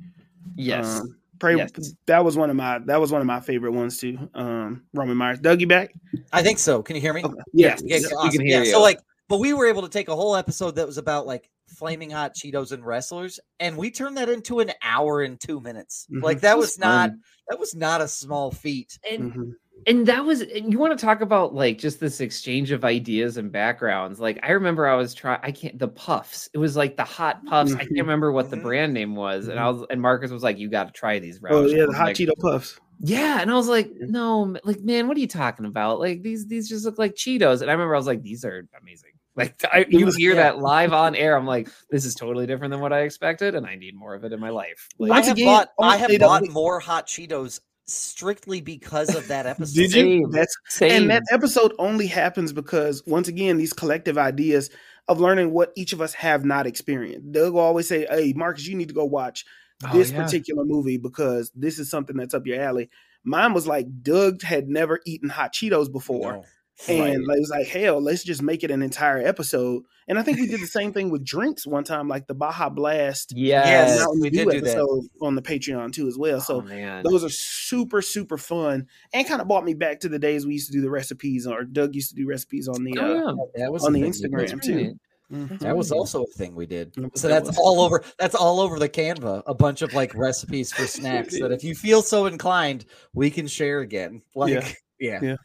yes, Um, Prey Yes. that was one of my that was one of my favorite ones too. Um, Roman Myers. Doug, you back? I think so. Can you hear me? Okay. yes, Yeah, we awesome. can hear Yeah, you. So like, but we were able to take a whole episode that was about like flaming hot Cheetos and wrestlers, and we turned that into an hour and two minutes. Mhm. Like that was, was not that was not a small feat. and Mhm. and that was you want to talk about like just this exchange of ideas and backgrounds like i remember i was trying i can't the puffs it was like the hot puffs i can't Mhm. remember what the Mhm. brand name was and i was and marcus was like you got to try these Oh yeah, the hot like, Cheeto puffs. yeah and i was like no like man what are you talking about like these these just look like cheetos and i remember i was like these are amazing like I, you hear yeah. that live on air i'm like this is totally different than what i expected and i need more of it in my life like, I have again, bought oh, I have they don't- bought more hot Cheetos strictly because of that episode. Did you? Same. That's same. and that episode only happens because once again these collective ideas of learning what each of us have not experienced. Doug will always say, "Hey, Marcus, you need to go watch Oh, this yeah. particular movie because this is something that's up your alley." Mine was like Doug had never eaten hot Cheetos before. No. And like, it was like, hell, let's just make it an entire episode. And I think we did the same thing with drinks one time, like the Baja Blast yes, Mountain we Dew did do that. on the Patreon too, as well. So oh, man those are super, super fun and kind of brought me back to the days we used to do the recipes, or Doug used to do recipes on the uh, Oh, That was on a the thing. Instagram, too. right. mhm. That was also a thing we did. So that's all over. That's all over the Canva. A bunch of like recipes for snacks that if you feel so inclined, we can share again. Like, Yeah. yeah. Yeah.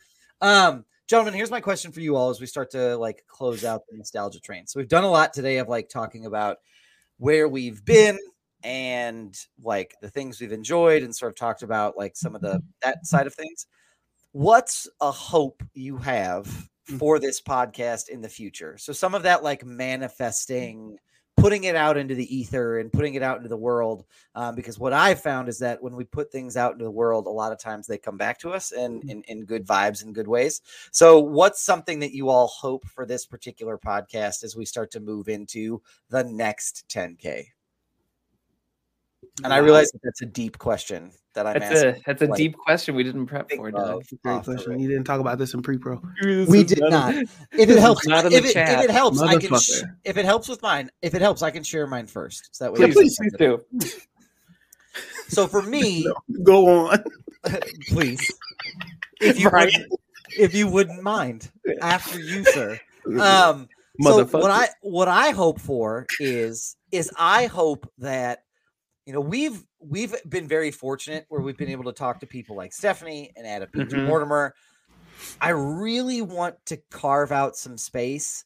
Um, gentlemen, here's my question for you all as we start to like close out the nostalgia train. So we've done a lot today of like talking about where we've been and like the things we've enjoyed and sort of talked about like some of the that side of things. What's a hope you have Mm. for this podcast in the future? So some of that like manifesting, putting it out into the ether and putting it out into the world. Um, because what I've found is that when we put things out into the world, a lot of times they come back to us and in, in good vibes and good ways. So what's something that you all hope for this particular podcast as we start to move into the next 10K? And I realize that that's a deep question that I'm That's asking. a that's a like, deep question we didn't prep think for. of Doug. Great question. You didn't talk about this in pre-pro. We did not. If it helps, not in if the it, if it helps, I can. Sh- if it helps with mine, if it helps, I can share mine first. So that way, Yeah, Please, please do. So for me, Go on. please, if you Brian. wouldn't, if you wouldn't mind, after you, sir. Um, so what I what I hope for is is I hope that you know we've we've been very fortunate where we've been able to talk to people like Stephanie and Adam Peter Mhm. Mortimer. I really want to carve out some space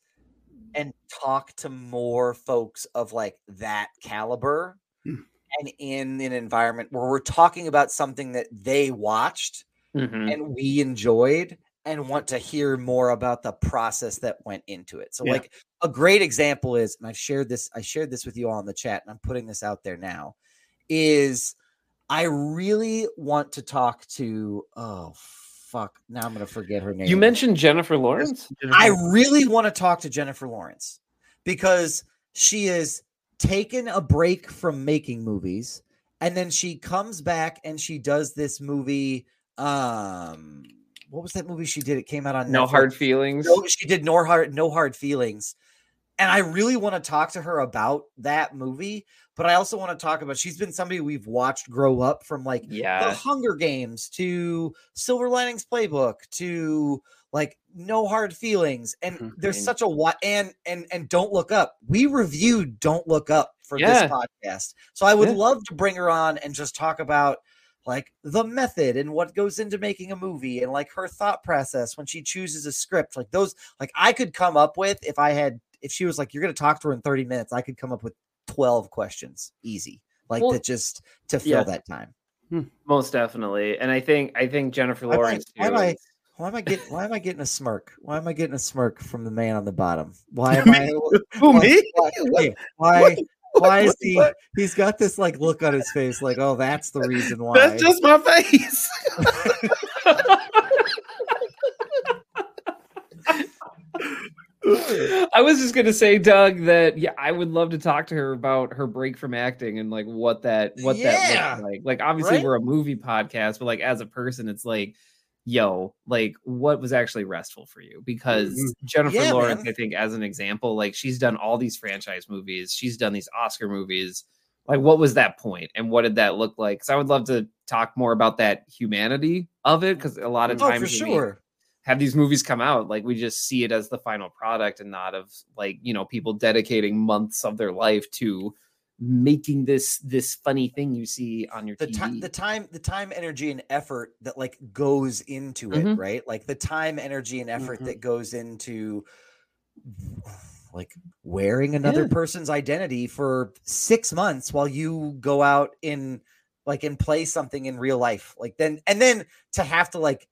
and talk to more folks of like that caliber Hmm. and in an environment where we're talking about something that they watched Mhm. and we enjoyed and want to hear more about the process that went into it. So Yeah. like a great example is and I've shared this I shared this with you all in the chat and I'm putting this out there now is I really want to talk to oh fuck now I'm to forget her name. You mentioned Jennifer Lawrence. I really want to talk to Jennifer Lawrence because she has taken a break from making movies and then she comes back and she does this movie um what was that movie she did it came out on No Netflix. hard feelings. no, she did no hard no hard feelings and I really want to talk to her about that movie but I also want to talk about she's been somebody we've watched grow up from like the Hunger Games to Silver Linings Playbook to like No Hard Feelings, and Mhm. there's such a what and and and Don't Look Up. We reviewed Don't Look Up for Yeah. this podcast, so I would Yeah. love to bring her on and just talk about like the method and what goes into making a movie and like her thought process when she chooses a script. Like those, like I could come up with if I had if she was like you're going to talk to her in 30 minutes, I could come up with 12 questions easy, like Well, that just to fill yeah. that time. Hmm. Most definitely. And I think I think Jennifer Why am I- Lawrence. why am I- is- Why am I getting? Why am I getting a smirk? Why am I getting a smirk from the man on the bottom? Why am I? Who why, me? Why? What- hey, why, why is he? He's got this like look on his face, like, oh, that's the reason why. That's just my face. I was just gonna say, Doug, that yeah, I would love to talk to her about her break from acting and like what that what that Yeah. looks like. Like obviously Right? we're a movie podcast, but like as a person, it's like, yo, like what was actually restful for you? Because Mhm. Jennifer Yeah, Lawrence, man. I think, as an example, like she's done all these franchise movies, she's done these Oscar movies. Like, what was that point, and what did that look like? Because I would love to talk more about that humanity of it, because a lot of oh, times for when we- sure. Have these movies come out like we just see it as the final product and not of like you know people dedicating months of their life to making this this funny thing you see on your the TV. time the time the time energy and effort that like goes into it Mhm. right like the time energy and effort Mhm. that goes into like wearing another Yeah. person's identity for six months while you go out in like and play something in real life like then and then to have to like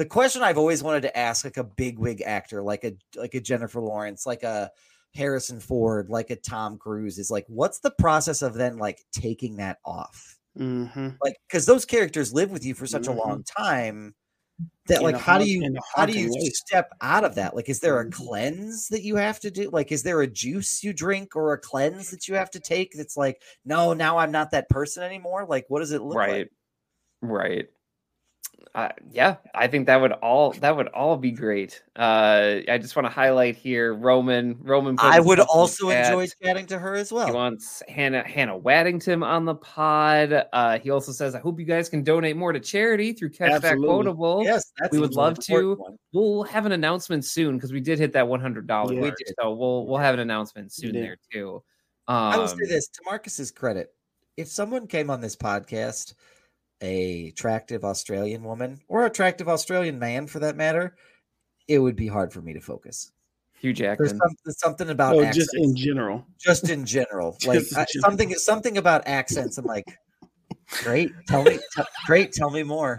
the question i've always wanted to ask like a big wig actor like a like a jennifer lawrence like a harrison ford like a tom cruise is like what's the process of then like taking that off Mm-hmm. like because those characters live with you for such Mhm. a long time that In like how do haunt- you in a how do you way. step out of that like is there a Mhm. cleanse that you have to do like is there a juice you drink or a cleanse that you have to take that's like no now i'm not that person anymore like what does it look right like right uh, yeah i think that would all that would all be great uh i just want to highlight here roman roman i would also enjoy chatting to her as well. he wants hannah hannah waddingham on the pod uh he also says i hope you guys can donate more to charity through Catch That Quoteable yes that's we would love to. one. we'll have an announcement soon because we did hit that $100 Yeah. We did. so we'll we'll have an announcement soon there too i will say Um, this to marcus's credit if someone came on this podcast a attractive australian woman or attractive australian man for that matter it would be hard for me to focus hugh There's jackman something, something about Oh, accents, just in general. just in general, Just like in I- something something about accents. I'm like, great. Tell me, t- great. Tell me more.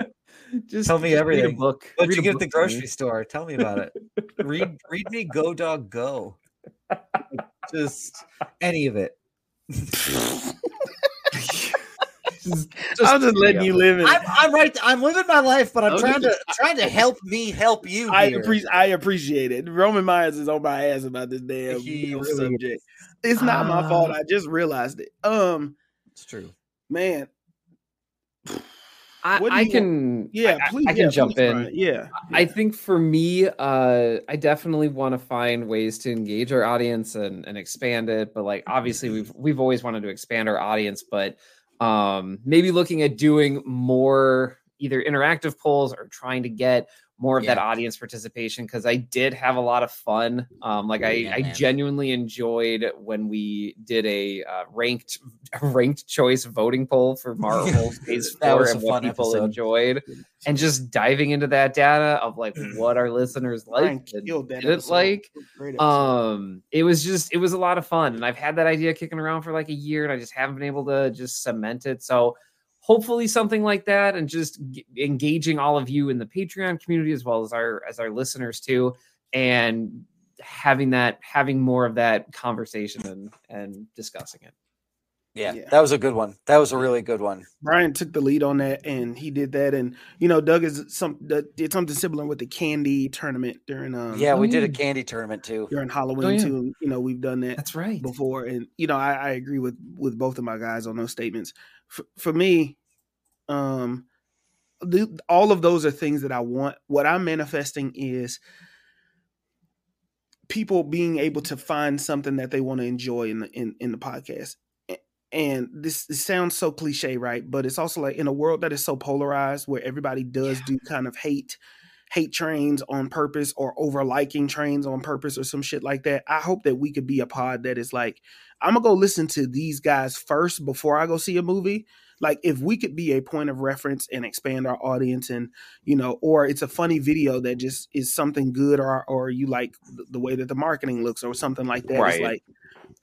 just tell me just read a everything. book What read you a get at the book me. grocery store? Tell me about it. Read, read me. Go dog go. Just any of it. Just- I'm just letting you live in. I'm, I'm right. I'm living my life, but I'm Okay. trying to trying to help me help you. I appreciate. I appreciate it. Roman Myers is on my ass about this damn really subject. It's not my fault. Ah. I just realized it. Um, It's true. man, I, I you want- can yeah, I- please, I, can yeah, jump please, in Brian. Yeah, I think for me, uh, I definitely want to find ways to engage our audience and, and expand it. But like, obviously, we've we've always wanted to expand our audience, but um, maybe looking at doing more either interactive polls or trying to get more of that audience participation because I did have a lot of fun. Um, like I, Yeah, I man. genuinely enjoyed when we did a uh, ranked ranked choice voting poll for Marvel Phase Four and what people episode. enjoyed and just diving into that data of like what our listeners Brian liked and didn't episode. like. Great. Um, it was just it was a lot of fun, and I've had that idea kicking around for like a year, and I just haven't been able to just cement it. So hopefully something like that, and just g- engaging all of you in the Patreon community as well as our as our listeners too, and having that having more of that conversation and and discussing it. Yeah, Yeah. that was a good one. That was a really good one. Brian took the lead on that, and he did that. And you know, Doug is some did something similar with the candy tournament during um Yeah, we Oh, did a candy tournament too. during Halloween Oh, yeah. too. You know, we've done that. That's right. before and you know I, I agree with with both of my guys on those statements for, for me um the, all of those are things that i want what i'm manifesting is people being able to find something that they want to enjoy in the in, in the podcast A- and this, sounds so cliche right but it's also like in a world that is so polarized where everybody does do kind of hate hate trains on purpose or over liking trains on purpose or some shit like that. I hope that we could be a pod that is like, I'm gonna go listen to these guys first before I go see a movie. Like if we could be a point of reference and expand our audience and you know, or it's a funny video that just is something good or or you like the- way that the marketing looks or something like that. It's Right. like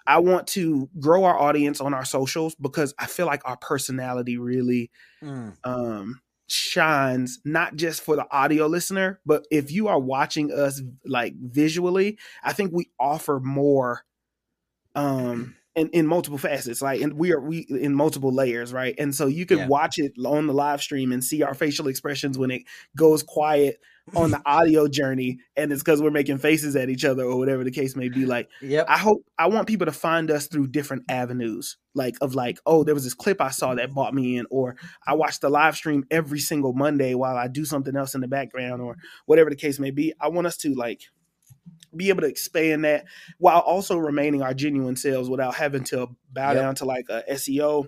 I want to grow our audience on our socials because I feel like our personality really Mm. um shines not just for the audio listener but if you are watching us like visually i think we offer more um in, in multiple facets like and we are we in multiple layers right and so you can Yeah. watch it on the live stream and see our facial expressions when it goes quiet on the audio journey and it's because we're making faces at each other or whatever the case may be like Yep. I hope I want people to find us through different avenues, like of like, oh, there was this clip I saw that bought me in, or I watch the live stream every single Monday while I do something else in the background, or whatever the case may be. I want us to like be able to expand that while also remaining our genuine selves without having to bow Yep. down to like a SEO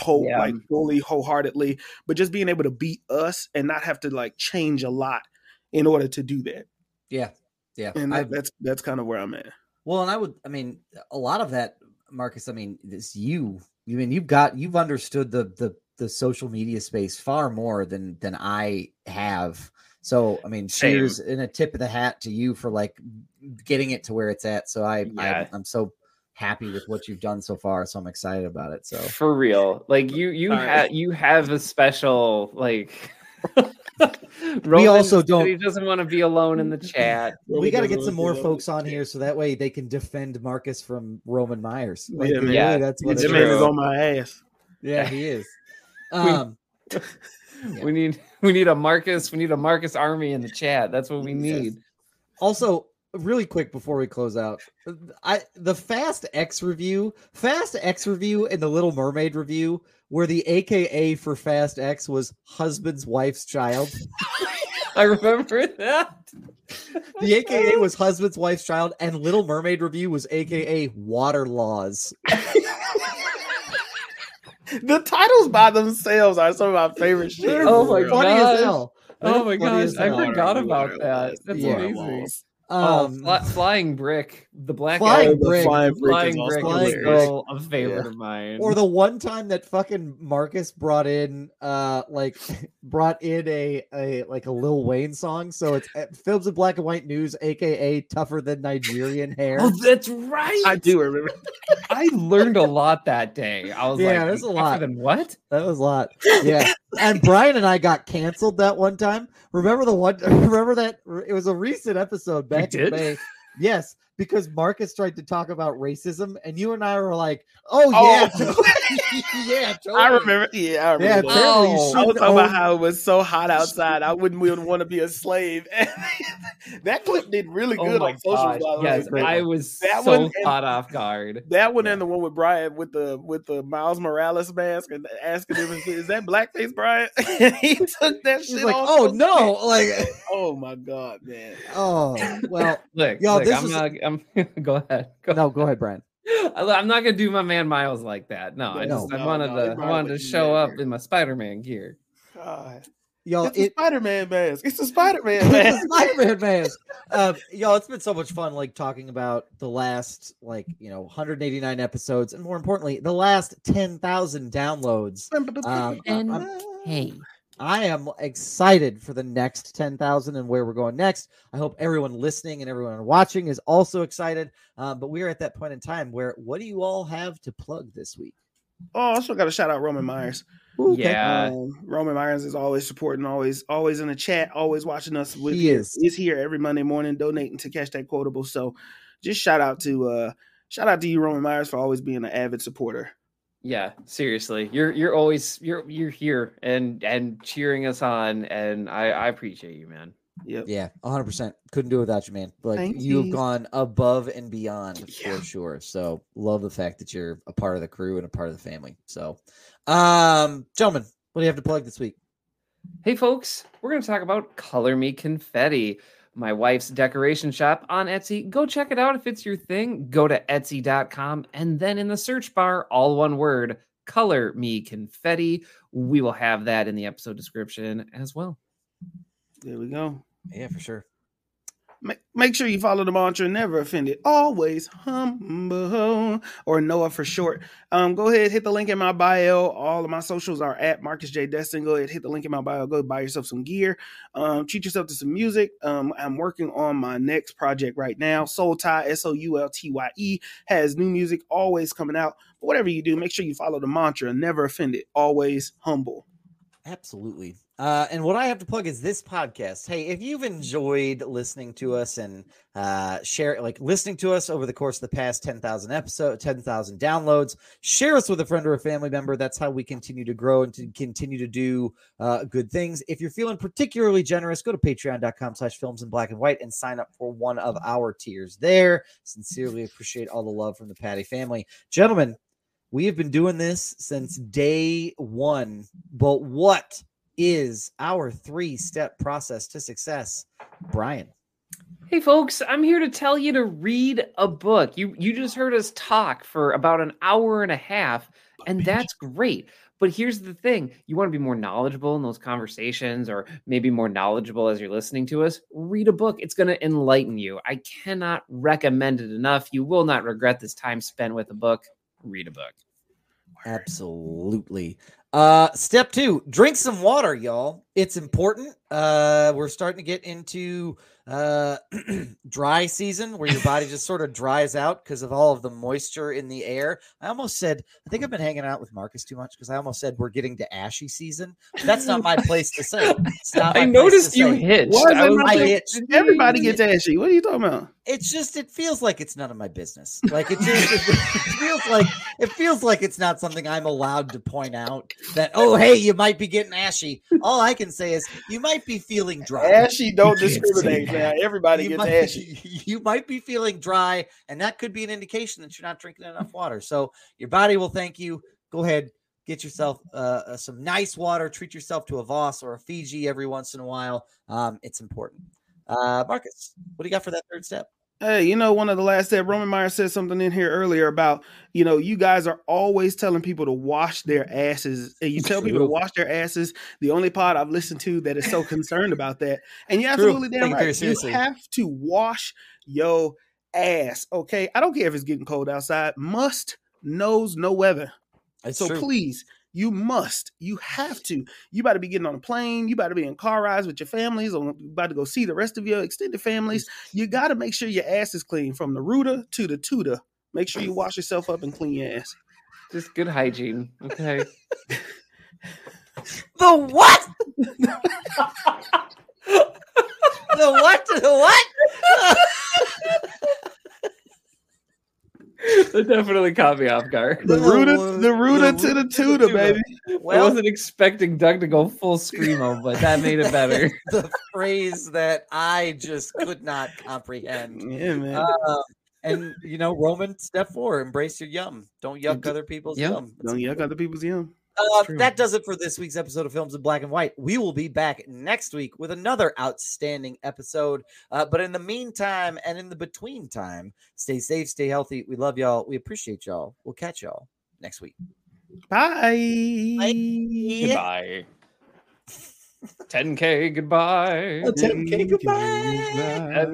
whole Yeah. like fully wholeheartedly, but just being able to be us and not have to like change a lot in order to do that. Yeah. Yeah. And that, that's that's kind of where I'm at. well, and I would, I mean, a lot of that Marcus, I mean, this you. You mean you've got you've understood the the the social media space far more than than I have. So I mean, Same. cheers and a tip of the hat to you for like getting it to where it's at. So I, Yeah. I I'm so happy with what you've done so far. So I'm excited about it. So For real. Like you you have you have a special like We also don't- he doesn't want to be alone in the chat. we got to get some more folks on here so that way they can defend Marcus from Roman Myers. Like, Yeah, really, man. that's what It's it man is. is on my ass. Yeah, he is. Um, Yeah. We need we need a Marcus, we need a Marcus army in the chat. That's what we need. also, really quick before we close out, I the Fast X review, Fast X review, and the Little Mermaid review, where the AKA for Fast X was husband's wife's child. I remember that. The AKA was husband's wife's child, and Little Mermaid review was AKA water laws. The titles by themselves are some of my favorite shit. Oh my god! funny as hell. Oh my Funny gosh, I forgot about that. That's Yeah. amazing. Laws. Oh, Um, fly- flying brick, the black Flying guy- Oh, Brick. Flying brick Flying is also brick Flying is still a favorite Yeah. of mine. or the one time that fucking Marcus brought in uh like brought in a a like a Lil Wayne song so it's uh, films in black and white news aka tougher than Nigerian hair oh, that's right. I do remember. I learned a lot that day. I was Yeah, like, there's a lot. Than what? that was a lot yeah and Brian and I got canceled that one time. Remember the one remember that it was a recent episode back in? May. Yes because Marcus tried to talk about racism and you and I were like oh Oh. yeah totally. yeah totally. I remember. Yeah, I remember. yeah that. apparently you Oh. I was shouldn't talking about how it was so hot outside. I wouldn't even want to be a slave. that clip did really Oh good my on socials. gosh. by the. Yes, great I was That so one caught off guard. That one Yeah. and the one with Brian with the with the Miles Morales mask and asking him, "Is- "Is that blackface, Brian?" he took that She's shit like off oh no like. Oh my god, man! oh well Look, Yo, look this I'm was- not. I'm. go ahead. Go no go ahead Brian I- I'm not gonna do my man Miles like that. No, I No. just I wanted no, to I wanted to show up here. in my Spider-Man gear. God. y'all it's it, Spider-Man mask. It's a Spider-Man It's a mask. Spider-Man mask. Um, y'all, it's been so much fun, like talking about the last, like you know, 189 episodes, and more importantly, the last 10,000 downloads. Um, And- I'm- Hey, I am excited for the next 10,000 and where we're going next. I hope everyone listening and everyone watching is also excited. Um, but we are at that point in time where, what do you all have to plug this week? oh, I also got to shout out Roman Myers. Okay. yeah, Um, Roman Myers is always supporting, always, always in the chat, always watching us. With He is. He's here every Monday morning, donating to catch that quotable. So, just shout out to, uh shout out to you, Roman Myers, for always being an avid supporter. Yeah. Seriously, you're you're always you're you're here and and cheering us on, and I I appreciate you, man. Yep. Yeah, 100%. Couldn't do it without you, man. Like Thank you've you. gone above and beyond Yeah. for sure. So, love the fact that you're a part of the crew and a part of the family. So, um, gentlemen, what do you have to plug this week? Hey, folks, we're going to talk about Color Me Confetti, my wife's decoration shop on Etsy. Go check it out if it's your thing. Go to etsy.com and then in the search bar, all one word, Color Me Confetti. We will have that in the episode description as well. There we go. Yeah, for sure. Make, sure you follow the mantra never offended always humble or noah for short. Um go ahead hit the link in my bio. All of my socials are at marcus j. Destin. Go ahead hit the link in my bio. Go buy yourself some gear. Um treat yourself to some music. Um i'm working on my next project right now soul tie s-o-u-l-t-y-e has new music always coming out. But whatever you do make sure you follow the mantra never offended always humble. Absolutely. Uh, and what I have to plug is this podcast. Hey, if you've enjoyed listening to us and uh, share, like listening to us over the course of the past 10,000 episodes, 10,000 downloads, share us with a friend or a family member. That's how we continue to grow and to continue to do uh, good things. If you're feeling particularly generous, go to patreon.com slash films in black and white and sign up for one of our tiers there. Sincerely appreciate all the love from the Patty family. Gentlemen, we have been doing this since day one, but what is our three step process to success? Brian. Hey folks, I'm here to tell you to read a book. You you just heard us talk for about an hour and a half and that's great. But here's the thing, you want to be more knowledgeable in those conversations or maybe more knowledgeable as you're listening to us, read a book. It's going to enlighten you. I cannot recommend it enough. You will not regret this time spent with a book. read a book. Absolutely. Uh step 2, drink some water, y'all. It's important. Uh we're starting to get into uh dry season where your body just sort of dries out because of all of the moisture in the air. I almost said I think I've been hanging out with Marcus too much because I almost said we're getting to ashy season. That's not my place to say. It's I noticed you say. hitched. Why is I it was I like, hitched. Everybody gets ashy. What are you talking about? It's just it feels like it's none of my business. Like it just it, it feels like it feels like it's not something I'm allowed to point out that oh hey you might be getting ashy. All I can say is you might be feeling dry. Ashy don't discriminate, man. Everybody You gets might, ashy. you might be feeling dry, and that could be an indication that you're not drinking enough water. So your body will thank you. Go ahead, get yourself uh, uh, some nice water. Treat yourself to a Voss or a Fiji every once in a while. Um, it's important. Uh, Marcus, what do you got for that third step? Hey, you know, one of the last step, Roman Myers said something in here earlier about, you know, you guys are always telling people to wash their asses. And you tell people to wash their asses. The only pod I've listened to that is so concerned about that. And you're True. absolutely damn right. You have to wash your ass. Okay. I don't care if it's getting cold outside. Must knows no weather. It's so true. please, you must, you have to. You about to be getting on a plane. You about to be in car rides with your families, or you about to go see the rest of your extended families. You got to make sure your ass is clean from the rooter to the tutor. Make sure you wash yourself up and clean your ass. just good hygiene. Okay. The what? the what? The what? That definitely caught me off guard. The The rooter, the rooter the to the rooter to the tutor, tutor. baby. I wasn't expecting Doug to go full screamo, but that made it better. the phrase that I just could not comprehend. Yeah, man. Uh, and you know, Roman, step four: embrace your yum. Don't yuck other people's Yeah. yum. It's Don't yuck other people's yum. Uh, that does it for this week's episode of Films in Black and White. We will be back next week with another outstanding episode. Uh, but in the meantime and in the between time, stay safe, stay healthy. We love y'all. We appreciate y'all. We'll catch y'all next week. Bye. Goodbye. 10K, goodbye. 10K, goodbye. Goodbye.